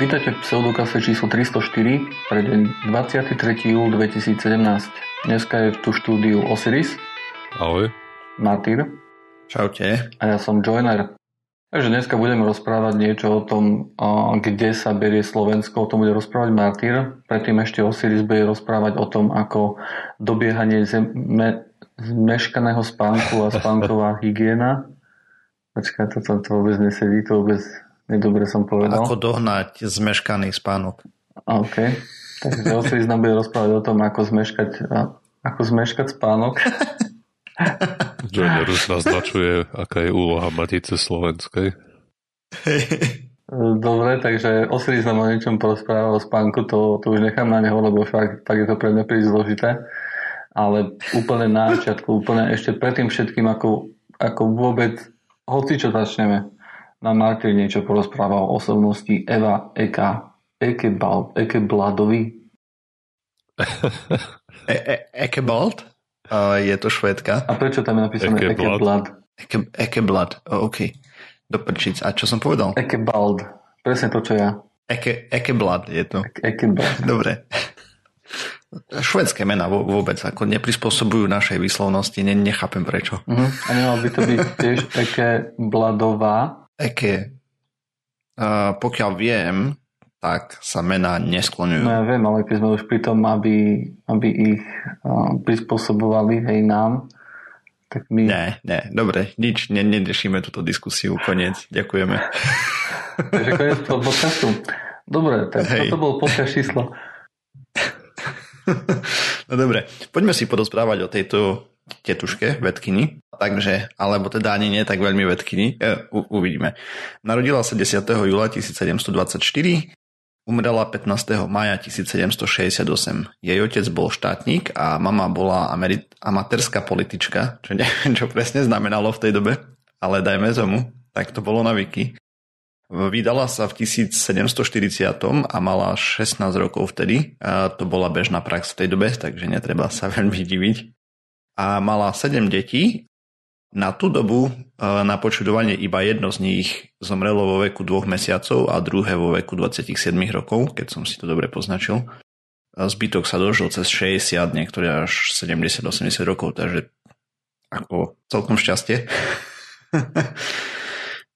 Vítajte v pseudokase číslo 304 pre deň 23. júl 2017. Dneska je tu štúdiu Osiris. Ahoj. Martyr. Čaute. A ja som Joiner. Takže dneska budeme rozprávať niečo o tom, kde sa berie Slovensko, o tom bude rozprávať Martyr. Predtým ešte Osiris bude rozprávať o tom, ako dobiehanie zeme, zmeškaného spánku a spánková hygiena. Počkaj, toto to vôbec nesedí, to vôbec Nedobre som povedal. Ako dohnať zmeškaný spánok. OK. Takže Osiris nám bude rozprávať o tom, ako zmeškať, ako zmeškať spánok. Joiner už naznačuje, aká je úloha Matice Slovenskej. Dobre, takže Osiris nám o niečom porozpráva o spánku, to, to už nechám na neho, lebo fakt, fakt je to pre mňa príliš zložité. Ale úplne na začiatku, úplne ešte predtým všetkým, ako, ako vôbec, hoci čo začneme, nám Martin niečo porozprával o osobnosti Eva Eka Ekebald, Ekebladovi. e, e, Ekebald? Uh, je to švédka. A prečo tam je napísané Ekeblad? Eke, Ekeblad, oh, OK. Doprčiť. A čo som povedal? Ekebald. Presne to, čo ja. Eke, Ekeblad je to. Ekebald. Dobre. Švedské mená vôbec ako neprispôsobujú našej výslovnosti, ne, nechápem prečo. Uh-huh. A nemal by to byť tiež Ekebladová? Eké, uh, pokiaľ viem, tak sa mená neskloňujú. No ja viem, ale keď sme už pri tom, aby, aby ich uh, prispôsobovali hej nám, tak my... Ne, ne, dobre, nič, ne, nedešíme túto diskusiu, koniec, ďakujeme. Takže koniec toho podcastu. Dobre, tak hej. toto bol podcast číslo. no dobre, poďme si porozprávať o tejto tetuške, vedkyni, takže, alebo teda ani nie tak veľmi vedkyni, e, u, uvidíme. Narodila sa 10. júla 1724, umrela 15. maja 1768. Jej otec bol štátnik a mama bola ameri- amatérská politička, čo neviem, čo presne znamenalo v tej dobe, ale dajme tomu, tak to bolo na Wiki. Vydala sa v 1740 a mala 16 rokov vtedy. A to bola bežná prax v tej dobe, takže netreba sa veľmi diviť a mala 7 detí. Na tú dobu e, na počudovanie iba jedno z nich zomrelo vo veku dvoch mesiacov a druhé vo veku 27 rokov, keď som si to dobre poznačil. Zbytok sa dožil cez 60, niektoré až 70-80 rokov, takže ako celkom šťastie.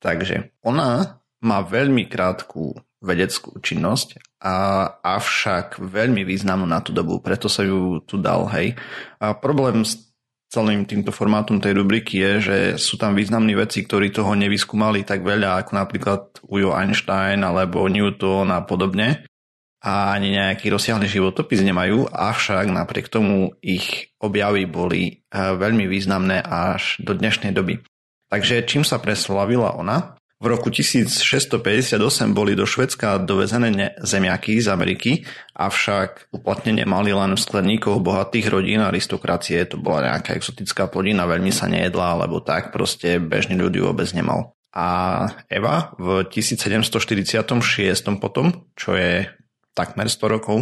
takže ona má veľmi krátku vedeckú činnosť, a, avšak veľmi významnú na tú dobu, preto sa ju tu dal, hej. A problém s celým týmto formátom tej rubriky je, že sú tam významní veci, ktorí toho nevyskúmali tak veľa, ako napríklad Ujo Einstein alebo Newton a podobne. A ani nejaký rozsiahly životopis nemajú, avšak napriek tomu ich objavy boli eh, veľmi významné až do dnešnej doby. Takže čím sa preslavila ona? V roku 1658 boli do Švedska dovezené zemiaky z Ameriky, avšak uplatnenie mali len v skleníkoch bohatých rodín aristokracie. To bola nejaká exotická plodina, veľmi sa nejedla, alebo tak proste bežný ľudí vôbec nemal. A Eva v 1746 potom, čo je takmer 100 rokov,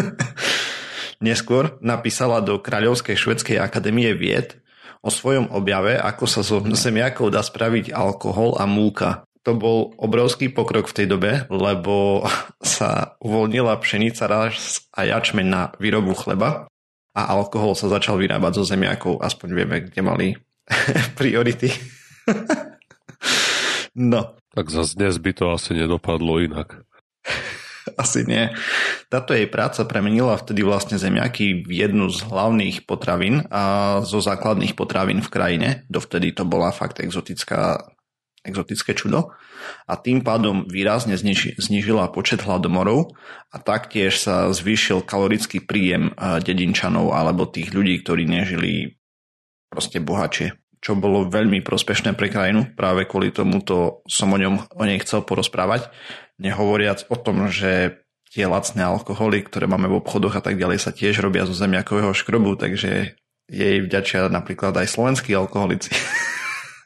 neskôr napísala do Kráľovskej švedskej akadémie vied, o svojom objave, ako sa zo zemiakov dá spraviť alkohol a múka. To bol obrovský pokrok v tej dobe, lebo sa uvoľnila pšenica raz a jačmeň na výrobu chleba a alkohol sa začal vyrábať zo zemiakov. Aspoň vieme, kde mali priority. no. Tak zase dnes by to asi nedopadlo inak. Asi nie. Táto jej práca premenila vtedy vlastne zemiaky v jednu z hlavných potravín a zo základných potravín v krajine. Dovtedy to bola fakt exotická, exotické čudo. A tým pádom výrazne zniži, znižila počet hladomorov a taktiež sa zvýšil kalorický príjem dedinčanov alebo tých ľudí, ktorí nežili proste bohačie čo bolo veľmi prospešné pre krajinu. Práve kvôli tomuto som o, ňom, o nej chcel porozprávať. Nehovoriac o tom, že tie lacné alkoholy, ktoré máme v obchodoch a tak ďalej, sa tiež robia zo zemiakového škrobu, takže jej vďačia napríklad aj slovenskí alkoholici.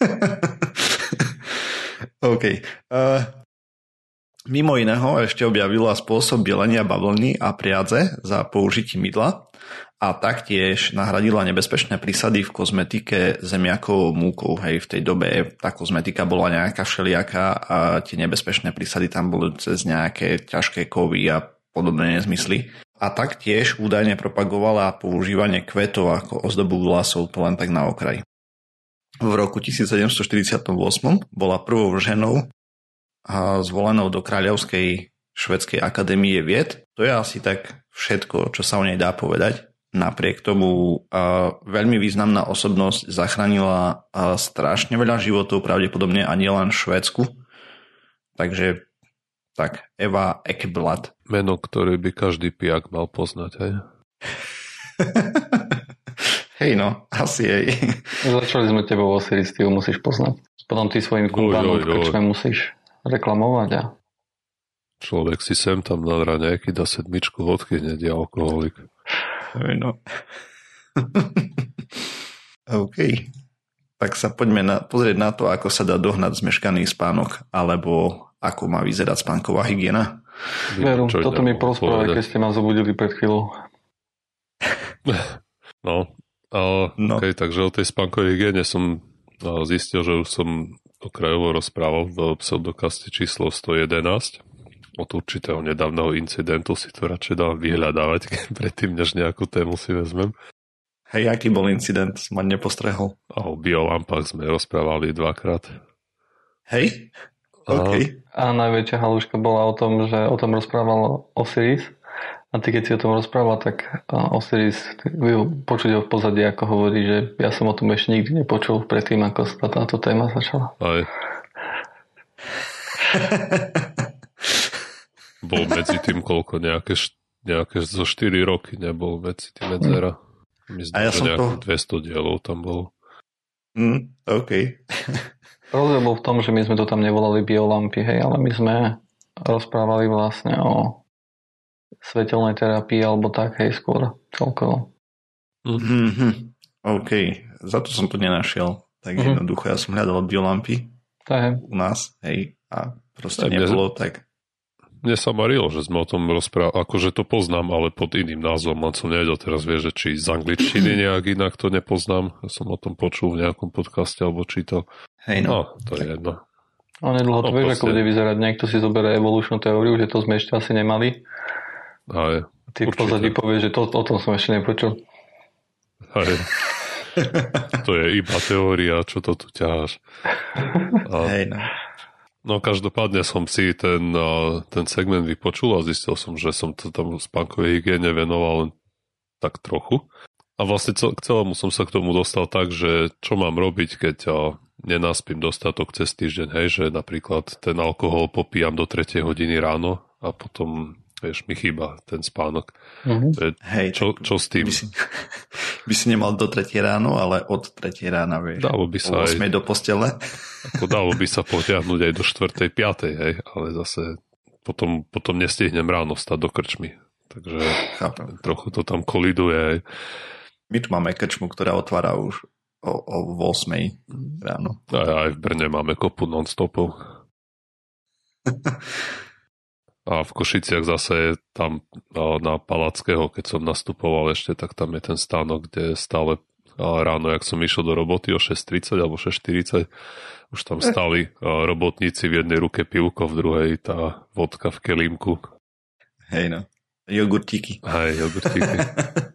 OK. Uh, mimo iného ešte objavila spôsob bielenia bavlny a priadze za použitím mydla a taktiež nahradila nebezpečné prísady v kozmetike zemiakovou múkou. Hej, v tej dobe tá kozmetika bola nejaká všelijaká a tie nebezpečné prísady tam boli cez nejaké ťažké kovy a podobné nezmysly. A taktiež údajne propagovala používanie kvetov ako ozdobu vlasov, to len tak na okraj. V roku 1748 bola prvou ženou zvolenou do Kráľovskej švedskej akadémie vied. To je asi tak všetko, čo sa o nej dá povedať. Napriek tomu veľmi významná osobnosť zachránila strašne veľa životov, pravdepodobne a nielen v Švédsku. Takže tak, Eva Ekblad. Meno, ktoré by každý pijak mal poznať, hej? hej no, asi hej. Začali sme tebou Osiris, ty ju musíš poznať. Potom ty svojim kumpánom v krčme musíš reklamovať a... Človek si sem tam na raňajky dá sedmičku vodky, hneď je alkoholik. No. OK. Tak sa poďme na, pozrieť na to, ako sa dá dohnať zmeškaný spánok, alebo ako má vyzerať spánková hygiena. Veru, toto mi porozprávali, keď ste ma zobudili pred chvíľou. No, ale, no. Okay, takže o tej spánkovej hygiene som zistil, že už som okrajovo rozprával v pseudokaste číslo 111 od určitého nedávneho incidentu si to radšej dám vyhľadávať predtým, než nejakú tému si vezmem. Hej, aký bol incident? Som ma nepostrehol. O biolampách sme rozprávali dvakrát. Hej? OK. A, a najväčšia haluška bola o tom, že o tom rozprával Osiris. A ty keď si o tom rozprával, tak Osiris počuť ho v pozadí, ako hovorí, že ja som o tom ešte nikdy nepočul predtým, ako sa táto téma začala. Aj. bol medzi tým koľko, nejaké, nejaké zo 4 roky nebol medzi tým medzera. Myslím, a ja že nejakých to... 200 dielov tam bolo. Mm, OK. Rozdiel bol v tom, že my sme to tam nevolali biolampy, hej, ale my sme rozprávali vlastne o svetelnej terapii alebo tak, hej, skôr celkovo. Mm-hmm. OK, za to som to nenašiel. Tak mm-hmm. jednoducho, ja som hľadal biolampy u nás, hej, a proste Aj nebolo, tak mne sa marilo, že sme o tom rozprávali, akože to poznám, ale pod iným názvom, len som nevedel teraz vie, že či z angličtiny nejak inak to nepoznám. Ja som o tom počul v nejakom podcaste alebo čítal. Hej no. no to je jedno. A nedlho to no, vieš, proste... ako bude vyzerať. Niekto si zoberie evolučnú teóriu, že to sme ešte asi nemali. Aj, Ty v pozadí povieš, že to, o tom som ešte nepočul. Aj. to je iba teória, čo to tu ťaháš. A... Hej no. No každopádne som si ten, ten segment vypočul a zistil som, že som to tam spánkovej hygiene venoval len tak trochu. A vlastne k celému som sa k tomu dostal tak, že čo mám robiť, keď nenaspím dostatok cez týždeň, hej, že napríklad ten alkohol popíjam do 3 hodiny ráno a potom Vieš, mi chýba ten spánok. Mm-hmm. Hej, čo, čo s tým? By si, by si nemal do 3 ráno, ale od 3 rána, vieš. Dalo by sa aj... do postele. Ako dalo by sa potiahnuť aj do 4. 5. hej, ale zase potom, potom nestihnem ráno stať do krčmy. Takže Chápem. trochu to tam koliduje. Hej. My tu máme krčmu, ktorá otvára už o, o 8 ráno. Aj, aj v Brne máme kopu non-stopov. A v Košiciach zase tam na Palackého, keď som nastupoval ešte, tak tam je ten stánok, kde stále ráno, jak som išiel do roboty o 6.30 alebo 6.40, už tam stali robotníci v jednej ruke pivko, v druhej tá vodka v kelímku. Hej no, jogurtíky. Hej, jogurtíky.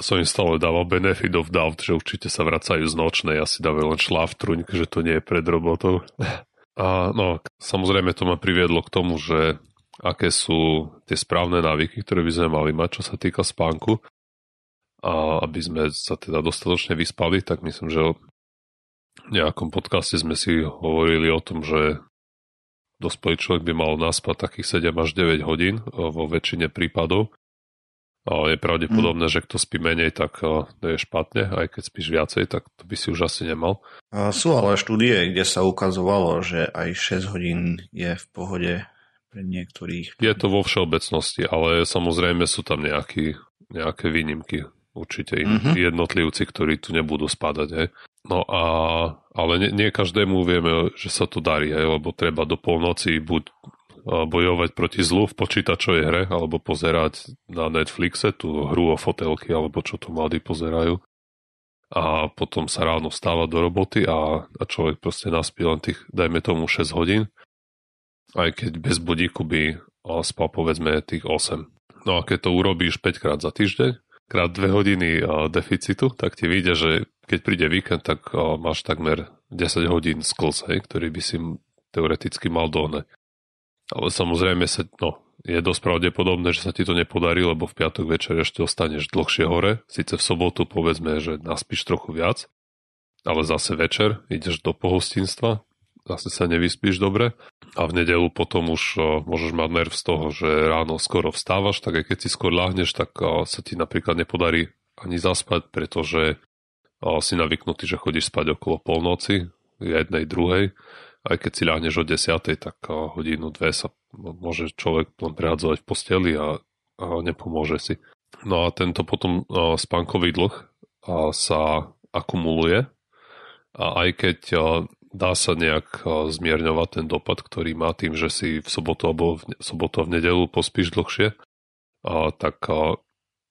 som im stále dával benefit of doubt, že určite sa vracajú z nočnej, asi dávajú len šláftruň, že to nie je pred robotou. A no, samozrejme to ma priviedlo k tomu, že aké sú tie správne návyky, ktoré by sme mali mať, čo sa týka spánku. A aby sme sa teda dostatočne vyspali, tak myslím, že v nejakom podcaste sme si hovorili o tom, že dospelý človek by mal naspať takých 7 až 9 hodín vo väčšine prípadov je pravdepodobné, mm. že kto spí menej, tak to je špatne, aj keď spíš viacej, tak to by si už asi nemal. Sú ale štúdie, kde sa ukazovalo, že aj 6 hodín je v pohode pre niektorých. Je to vo všeobecnosti, ale samozrejme sú tam nejaký, nejaké výnimky. Určite mm-hmm. jednotlivci, ktorí tu nebudú spadať. Hej. No a, ale nie, nie každému vieme, že sa to darí, hej, lebo treba do polnoci buď bojovať proti zlu v počítačovej hre alebo pozerať na Netflixe tú hru o fotelky alebo čo tu mladí pozerajú a potom sa ráno stáva do roboty a, a človek proste naspí len tých, dajme tomu 6 hodín, aj keď bez budíku by spal povedzme tých 8. No a keď to urobíš 5 krát za týždeň, krát 2 hodiny deficitu, tak ti vyjde, že keď príde víkend, tak máš takmer 10 hodín skills, hej, ktorý by si teoreticky mal dohnať. Ale samozrejme sa, no, je dosť pravdepodobné, že sa ti to nepodarí, lebo v piatok večer ešte ostaneš dlhšie hore. Sice v sobotu povedzme, že naspíš trochu viac, ale zase večer ideš do pohostinstva, zase sa nevyspíš dobre a v nedelu potom už môžeš mať nerv z toho, že ráno skoro vstávaš, tak aj keď si skôr láhneš, tak sa ti napríklad nepodarí ani zaspať, pretože si navyknutý, že chodíš spať okolo polnoci, jednej, druhej aj keď si ľahneš o 10, tak hodinu, dve sa môže človek len prehadzovať v posteli a, a nepomôže si. No a tento potom spánkový dlh sa akumuluje a aj keď dá sa nejak zmierňovať ten dopad, ktorý má tým, že si v sobotu alebo v sobotu a v nedelu pospíš dlhšie, tak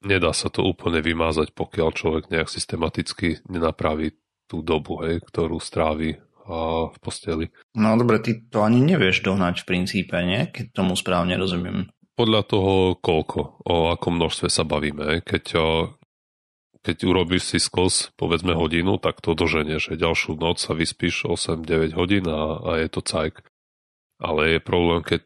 nedá sa to úplne vymázať, pokiaľ človek nejak systematicky nenapraví tú dobu, hej, ktorú strávi v posteli. No dobre, ty to ani nevieš dohnať v princípe, nie? Keď tomu správne rozumiem. Podľa toho koľko, o akom množstve sa bavíme. Keď, keď urobíš si skos povedzme hodinu, tak to doženieš. Ďalšiu noc sa vyspíš 8-9 hodín a, a je to cajk. Ale je problém, keď,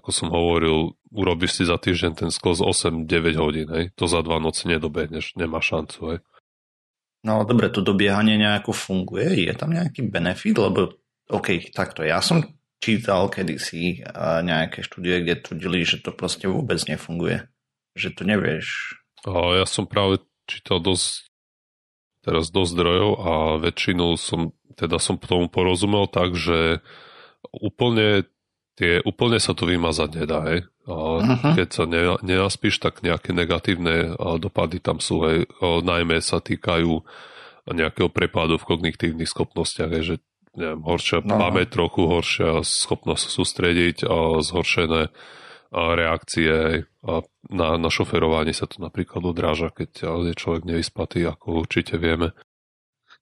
ako som hovoril, urobíš si za týždeň ten skos 8-9 hodín. Hej. To za dva noci nedobehneš, nemá šancu. Hej. No dobre, to dobiehanie nejako funguje? Je tam nejaký benefit? Lebo, OK, takto, ja som čítal kedysi nejaké štúdie, kde tvrdili, že to proste vôbec nefunguje. Že to nevieš. Ja som práve čítal dosť teraz dosť zdrojov a väčšinu som, teda som tomu porozumel tak, že úplne tie, úplne sa to vymazať nedá, hej. A uh-huh. Keď sa ne, nenaspíš, tak nejaké negatívne dopady tam sú, hej. Najmä sa týkajú nejakého prepadu v kognitívnych schopnostiach, hej, že neviem, horšia, no. máme trochu horšia schopnosť sústrediť a zhoršené reakcie hej. a na, na šoferovanie sa to napríklad odráža, keď je človek nevyspatý, ako určite vieme.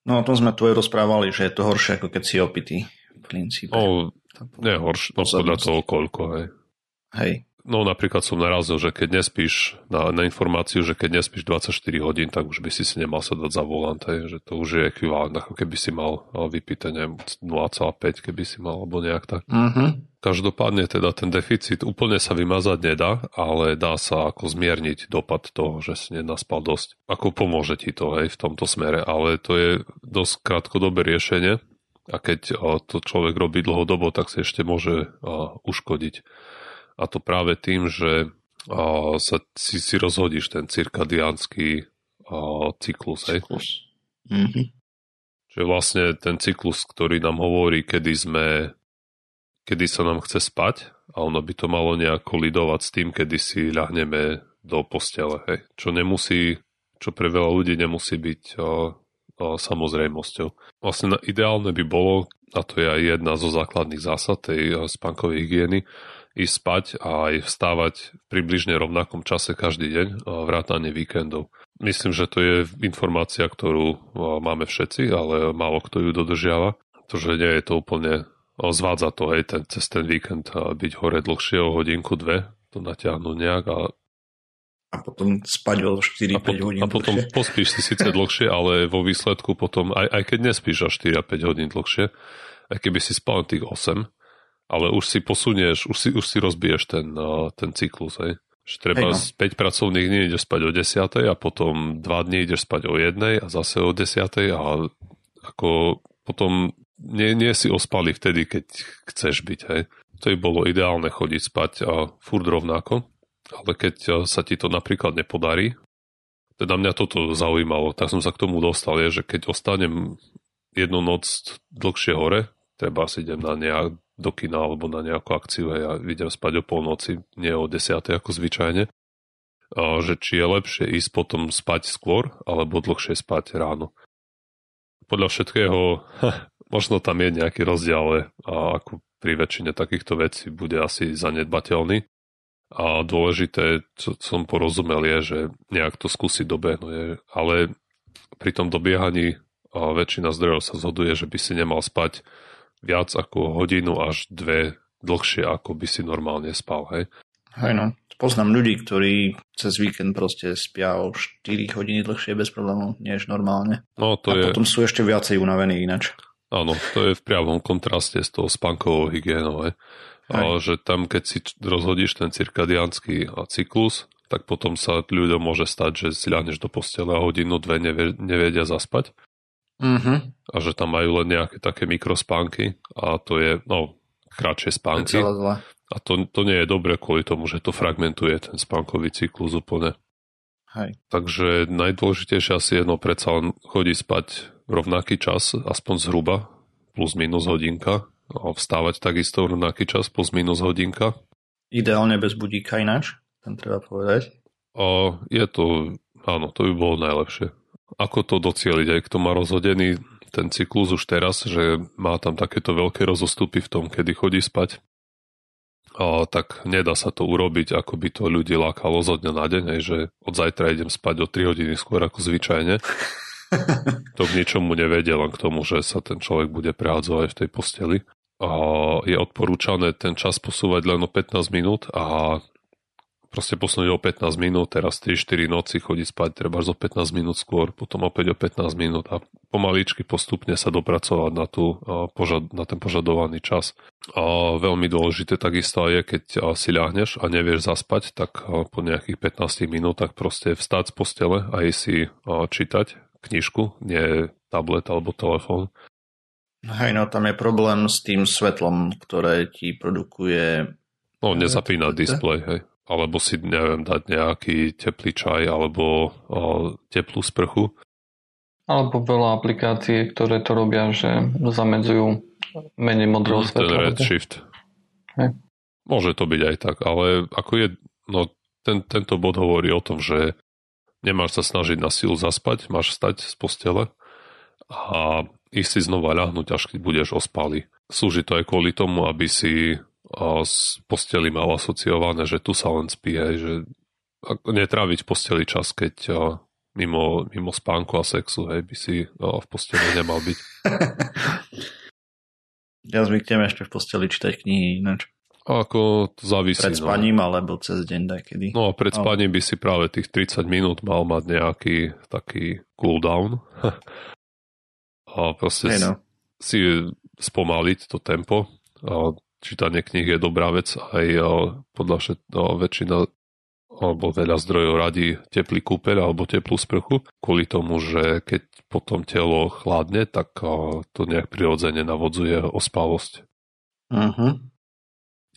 No o tom sme tu aj rozprávali, že je to horšie, ako keď si opitý v princípe. No, nie, horšie, no podľa toho koľko, hej. Hej. No napríklad som narazil, že keď nespíš na, na informáciu, že keď nespíš 24 hodín, tak už by si si nemal sa dať za volant, hej, že to už je ekvivalent, ako keby si mal vypýtať, neviem, 0,5, keby si mal, alebo nejak tak. Uh-huh. Každopádne teda ten deficit úplne sa vymazať nedá, ale dá sa ako zmierniť dopad toho, že si nenaspal dosť. Ako pomôže ti to hej, v tomto smere, ale to je dosť krátkodobé riešenie, a keď to človek robí dlhodobo, tak si ešte môže uškodiť. A to práve tým, že sa si, si rozhodíš ten cirkadiánsky cyklus. cyklus. Mm-hmm. Čiže vlastne ten cyklus, ktorý nám hovorí, kedy sme kedy sa nám chce spať a ono by to malo nejako lidovať s tým, kedy si ľahneme do postele. Hej. Čo nemusí, čo pre veľa ľudí nemusí byť samozrejmosťou. Vlastne ideálne by bolo, a to je aj jedna zo základných zásad tej spánkovej hygieny, ísť spať a aj vstávať v približne rovnakom čase každý deň, vrátane víkendov. Myslím, že to je informácia, ktorú máme všetci, ale málo kto ju dodržiava. že nie je to úplne zvádza to, hej, ten, cez ten víkend byť hore dlhšie o hodinku, dve, to natiahnuť nejak a a potom spať o 4-5 hodín A potom dlhšie. pospíš si síce dlhšie, ale vo výsledku potom, aj, aj keď nespíš až 4-5 hodín dlhšie, aj keby si spal tých 8, ale už si posunieš, už si, už si rozbiješ ten, ten cyklus, hej. Že treba z no. 5 pracovných dní ideš spať o 10 a potom 2 dní ideš spať o 1 a zase o 10 a ako potom nie, nie si ospalý vtedy, keď chceš byť, hej. To by bolo ideálne chodiť spať a furt rovnako, ale keď eh, sa ti to napríklad nepodarí, teda mňa toto zaujímalo, tak som sa k tomu dostal, je, že keď ostanem jednu noc dlhšie hore, treba si idem na nejak do kina alebo na nejakú akciu a idem spať o polnoci, nie o desiatej ako zvyčajne, a že či je lepšie ísť potom spať skôr alebo dlhšie spať ráno. Podľa všetkého, možno tam je nejaký rozdiel, ale ako pri väčšine takýchto vecí bude asi zanedbateľný. A dôležité, čo som porozumel, je, že nejak to skúsi dobehnúť. Ale pri tom dobiehaní väčšina zdrojov sa zhoduje, že by si nemal spať viac ako hodinu až dve dlhšie, ako by si normálne spal. Hej? Hej no. Poznám ľudí, ktorí cez víkend proste spia o 4 hodiny dlhšie bez problémov, než normálne. No, to a je... potom sú ešte viacej unavení ináč. Áno, to je v priamom kontraste s tou spánkovou hygienou. Hej. A že tam, keď si rozhodíš ten cirkadiánsky cyklus, tak potom sa ľuďom môže stať, že si ľahneš do postele a hodinu, dve nevedia zaspať. Mm-hmm. A že tam majú len nejaké také mikrospánky a to je, no, kratšie spánky. A to, to nie je dobre kvôli tomu, že to fragmentuje ten spánkový cyklus úplne. Hej. Takže najdôležitejšie asi je no predsa len chodí spať v rovnaký čas, aspoň zhruba, plus minus hodinka vstávať takisto rovnaký čas, plus minus hodinka. Ideálne bez budíka ináč, ten treba povedať. A je to, áno, to by bolo najlepšie. Ako to docieliť, aj kto má rozhodený ten cyklus už teraz, že má tam takéto veľké rozostupy v tom, kedy chodí spať, a tak nedá sa to urobiť, ako by to ľudí lákalo zo dňa na deň, aj že od zajtra idem spať o 3 hodiny skôr ako zvyčajne. to k ničomu nevedie, len k tomu, že sa ten človek bude prehádzovať v tej posteli a je odporúčané ten čas posúvať len o 15 minút a proste posunúť o 15 minút, teraz 3-4 noci chodiť spať treba zo 15 minút skôr, potom opäť o 15 minút a pomaličky postupne sa dopracovať na, tú, na ten požadovaný čas. A veľmi dôležité takisto je, keď si ľahneš a nevieš zaspať, tak po nejakých 15 minútach proste vstať z postele a ísť si čítať knižku, nie tablet alebo telefón Hej, no tam je problém s tým svetlom, ktoré ti produkuje... No, nezapínať displej, hej. Alebo si, neviem, dať nejaký teplý čaj alebo o, teplú sprchu. Alebo veľa aplikácií, ktoré to robia, že zamedzujú menej modrého mm, svetla. Ten redshift. Hej. Môže to byť aj tak, ale ako je, no ten, tento bod hovorí o tom, že nemáš sa snažiť na silu zaspať, máš stať z postele a ísť si znova ľahnúť, až keď budeš ospalý. Slúži to aj kvôli tomu, aby si z posteli mal asociované, že tu sa len spí, že netráviť v posteli čas, keď mimo, mimo spánku a sexu, hej, by si v posteli nemal byť. ja zvyknem ešte v posteli čítať knihy ináč. A ako to závisí. Pred no. spaním no. alebo cez deň kedy. No a pred spaním by si práve tých 30 minút mal mať nejaký taký cooldown, a proste hey no. si spomaliť to tempo. A čítanie knih je dobrá vec, aj podľa všet, väčšina alebo veľa zdrojov radí teplý kúpeľ alebo teplú sprchu, kvôli tomu, že keď potom telo chladne, tak to nejak prirodzene navodzuje ospavosť. Uh-huh.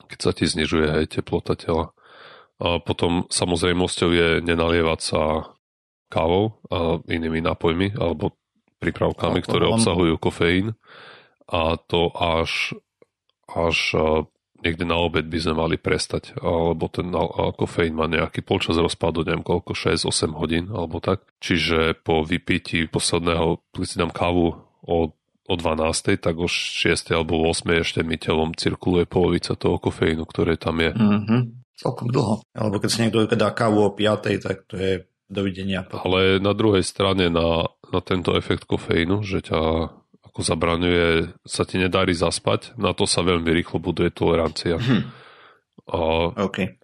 Keď sa ti znižuje aj teplota tela. A potom samozrejmosťou je nenalievať sa kávou a inými nápojmi alebo prípravkami, ktoré obsahujú kofeín a to až, až niekde na obed by sme mali prestať, lebo ten kofeín má nejaký polčas rozpadu, neviem koľko, 6-8 hodín alebo tak. Čiže po vypití posledného, keď si dám kávu o, o 12, tak o 6 alebo 8 ešte mi telom cirkuluje polovica toho kofeínu, ktoré tam je. Mm-hmm. Celkom dlho. Alebo keď si niekto dá kávu o 5, tak to je dovidenia. Ale na druhej strane na, na tento efekt kofeínu, že ťa ako zabraňuje, sa ti nedarí zaspať, na to sa veľmi rýchlo buduje tolerancia. Hm. A, okay.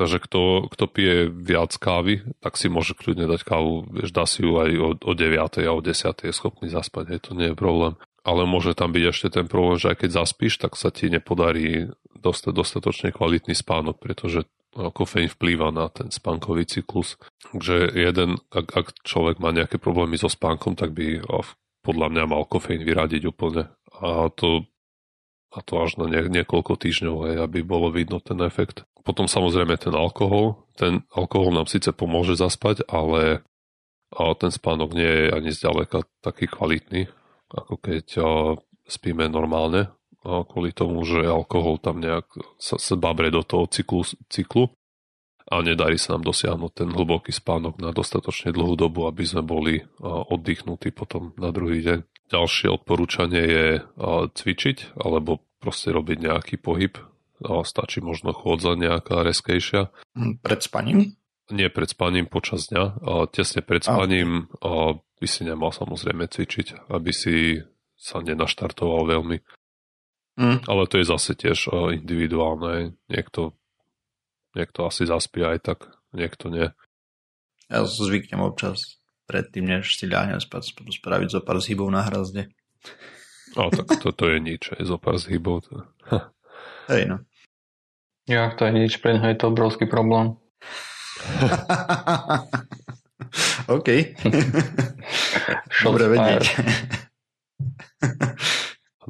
Takže kto, kto pije viac kávy, tak si môže kľudne dať kávu, vieš, dá si ju aj o, o 9. a o 10. je schopný zaspať, hej, to nie je problém. Ale môže tam byť ešte ten problém, že aj keď zaspíš, tak sa ti nepodarí dostať dostatočne kvalitný spánok, pretože kofeín vplýva na ten spánkový cyklus. Takže jeden, ak, ak človek má nejaké problémy so spánkom, tak by podľa mňa mal kofeín vyradiť úplne. A to, a to až na nie, niekoľko týždňov, aj, aby bolo vidno ten efekt. Potom samozrejme ten alkohol. Ten alkohol nám síce pomôže zaspať, ale a ten spánok nie je ani zďaleka taký kvalitný, ako keď spíme normálne kvôli tomu, že alkohol tam nejak sa, sa babre do toho cyklu, cyklu a nedarí sa nám dosiahnuť ten hlboký spánok na dostatočne dlhú dobu, aby sme boli oddychnutí potom na druhý deň. Ďalšie odporúčanie je cvičiť alebo proste robiť nejaký pohyb. Stačí možno chôdza nejaká reskejšia. Hm, pred spaním? Nie pred spaním, počas dňa. A tesne pred spaním a by si nemal samozrejme cvičiť, aby si sa nenaštartoval veľmi. Mm. Ale to je zase tiež individuálne. Niekto, niekto asi zaspí aj tak, niekto nie. Ja zvyknem občas predtým, než si ľahnem spať, spraviť zo pár zhybov na hrazde. O, tak toto je nič, je zo pár zhybov. To... Hej, no. Ja, to je nič, pre je to obrovský problém. OK. Dobre vedieť.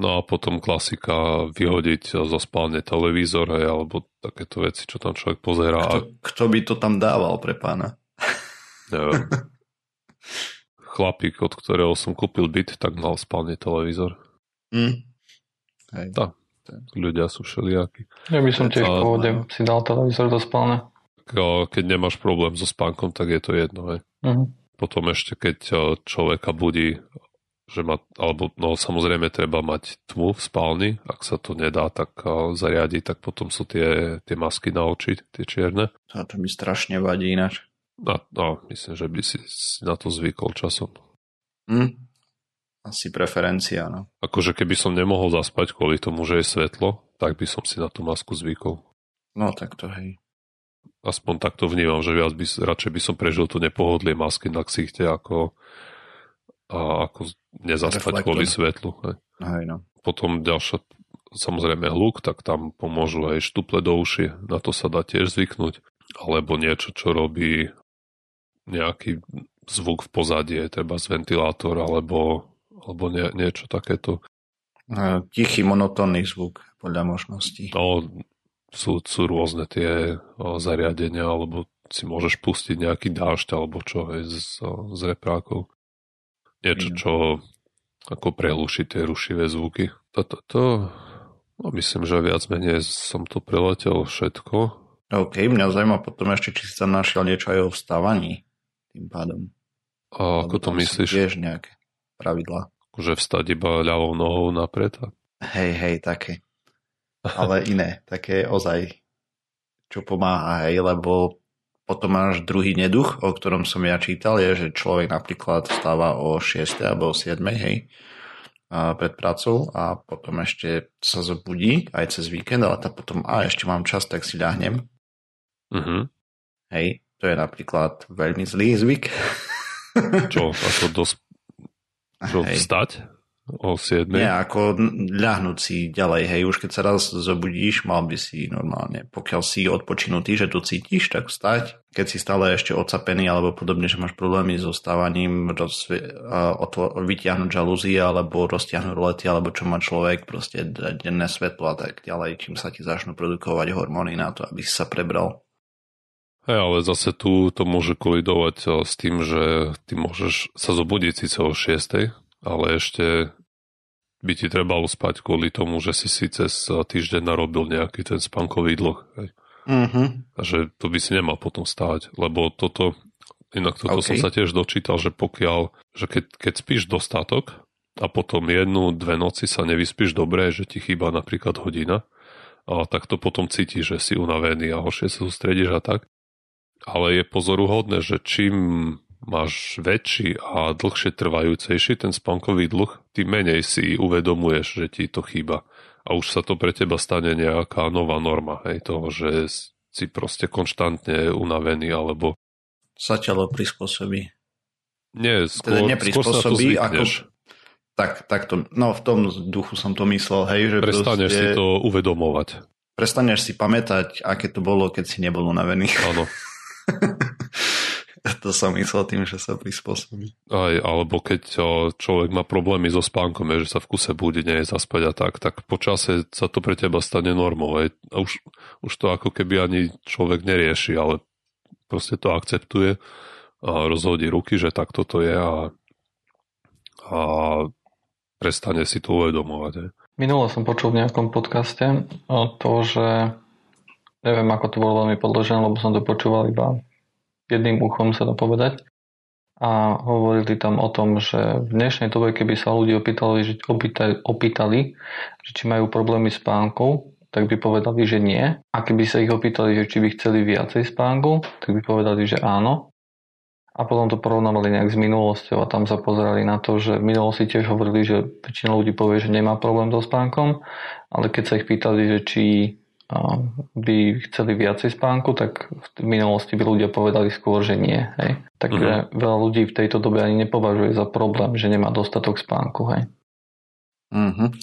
No a potom klasika vyhodiť zo spálne televízor hej, alebo takéto veci, čo tam človek pozerá. Kto, kto by to tam dával pre pána? Neviem. Chlapík, od ktorého som kúpil byt, tak mal spálne televízor. Mm. Hej. Tá. Ľudia sú všelijakí. Ja by som tiež a, pôvodem si dal televízor do spálne. Keď nemáš problém so spánkom, tak je to jedno. Hej. Uh-huh. Potom ešte, keď človeka budí že má, alebo no samozrejme treba mať tmu v spálni, ak sa to nedá tak uh, zariadiť, tak potom sú tie, tie masky na oči, tie čierne. A to mi strašne vadí ináč. No, no myslím, že by si, si na to zvykol časom. Hm? Asi preferencia, no. Akože keby som nemohol zaspať kvôli tomu, že je svetlo, tak by som si na tú masku zvykol. No tak to hej. Aspoň takto vnímam, že viac by, radšej by som prežil to nepohodlie masky na ksichte, ako a ako Reflektor. kvôli svetlu. Hej. Hej, no. Potom ďalšia, samozrejme hluk, tak tam pomôžu aj štuple do uši, na to sa dá tiež zvyknúť. Alebo niečo, čo robí nejaký zvuk v pozadí, treba z ventilátor, alebo, alebo nie, niečo takéto. Tichý, monotónny zvuk, podľa možností. No, sú, sú rôzne tie o, zariadenia, alebo si môžeš pustiť nejaký dážď, alebo čo, hej, z, z reprákov niečo, čo ako prelušiť tie rušivé zvuky. Toto, to, no myslím, že viac menej som to preletel všetko. OK, mňa zaujíma potom ešte, či si tam našiel niečo aj o vstávaní tým pádom. A ako to myslíš? Tiež nejaké pravidlá. Že vstať iba ľavou nohou napred? Hej, hej, také. Ale iné, také ozaj, čo pomáha, hej, lebo potom máš druhý neduch, o ktorom som ja čítal, je, že človek napríklad vstáva o 6. alebo o 7. hej, pred prácou a potom ešte sa zobudí aj cez víkend, ale tá potom, a ešte mám čas, tak si ľahnem. Uh-huh. Hej, to je napríklad veľmi zlý zvyk. Čo, ako dosť čo, vstať? O 7. Nie, ako ľahnúť si ďalej, hej, už keď sa raz zobudíš, mal by si normálne, pokiaľ si odpočinutý, že to cítiš, tak vstať. Keď si stále ešte ocapený alebo podobne, že máš problémy so stávaním, rozvie, otvo- vytiahnuť žalúzie alebo roztiahnuť lety, alebo čo má človek, proste denné svetlo a tak ďalej, čím sa ti začnú produkovať hormóny na to, aby si sa prebral. Hej, ale zase tu to môže kolidovať s tým, že ty môžeš sa zobudiť síce o 6, ale ešte by ti trebalo spať kvôli tomu, že si si cez týždeň narobil nejaký ten spánkový dlh. Hej. Mm-hmm. A že to by si nemal potom stáť, lebo toto, inak toto okay. som sa tiež dočítal, že pokiaľ, že keď, keď spíš dostatok a potom jednu, dve noci sa nevyspíš dobre, že ti chýba napríklad hodina, a tak to potom cítiš, že si unavený a horšie sa sústredíš a tak. Ale je pozoruhodné, že čím máš väčší a dlhšie trvajúcejší ten spánkový dlh, tým menej si uvedomuješ, že ti to chýba. A už sa to pre teba stane nejaká nová norma, hej, toho, že si proste konštantne unavený, alebo... Sa telo prispôsobí. Nie, teda skôr, teda skôr ako... Tak, tak to, no v tom duchu som to myslel, hej, že Prestaneš proste... si to uvedomovať. Prestaneš si pamätať, aké to bolo, keď si nebol unavený. Áno. To som myslel tým, že sa prispôsobí. Aj, alebo keď človek má problémy so spánkom, je, že sa v kuse bude, nie je zaspať a tak, tak po čase sa to pre teba stane normou. Aj. A už, už to ako keby ani človek nerieši, ale proste to akceptuje a rozhodí ruky, že takto to je a, a prestane si to uvedomovať. Aj. Minule som počul v nejakom podcaste o to, že neviem, ako to bolo veľmi podložené, lebo som to počúval iba jedným uchom sa to povedať. a hovorili tam o tom, že v dnešnej dobe, keby sa ľudí opýtali, že, opýtali, opýtali že či majú problémy s spánkou, tak by povedali, že nie. A keby sa ich opýtali, že či by chceli viacej spánku, tak by povedali, že áno. A potom to porovnávali nejak s minulosťou a tam sa pozerali na to, že v minulosti tiež hovorili, že väčšina ľudí povie, že nemá problém so spánkom, ale keď sa ich pýtali, že či by chceli viacej spánku, tak v minulosti by ľudia povedali skôr, že nie. Hej. Takže uh-huh. veľa ľudí v tejto dobe ani nepovažuje za problém, že nemá dostatok spánku. Hej. Uh-huh.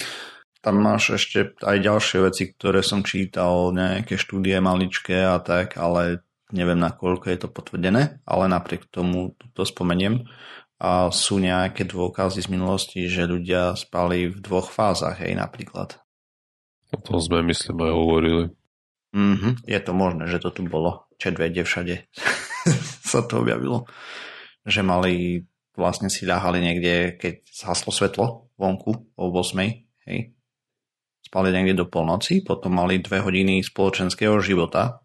Tam máš ešte aj ďalšie veci, ktoré som čítal, nejaké štúdie maličké a tak, ale neviem, nakoľko je to potvrdené, ale napriek tomu to spomeniem. A sú nejaké dôkazy z minulosti, že ľudia spali v dvoch fázach, hej, napríklad. O tom sme, myslím, aj hovorili. Mm-hmm. Je to možné, že to tu bolo. Čet vede všade sa to objavilo. Že mali, vlastne si ľahali niekde, keď zhaslo svetlo vonku o 8, hej. Spali niekde do polnoci, potom mali dve hodiny spoločenského života,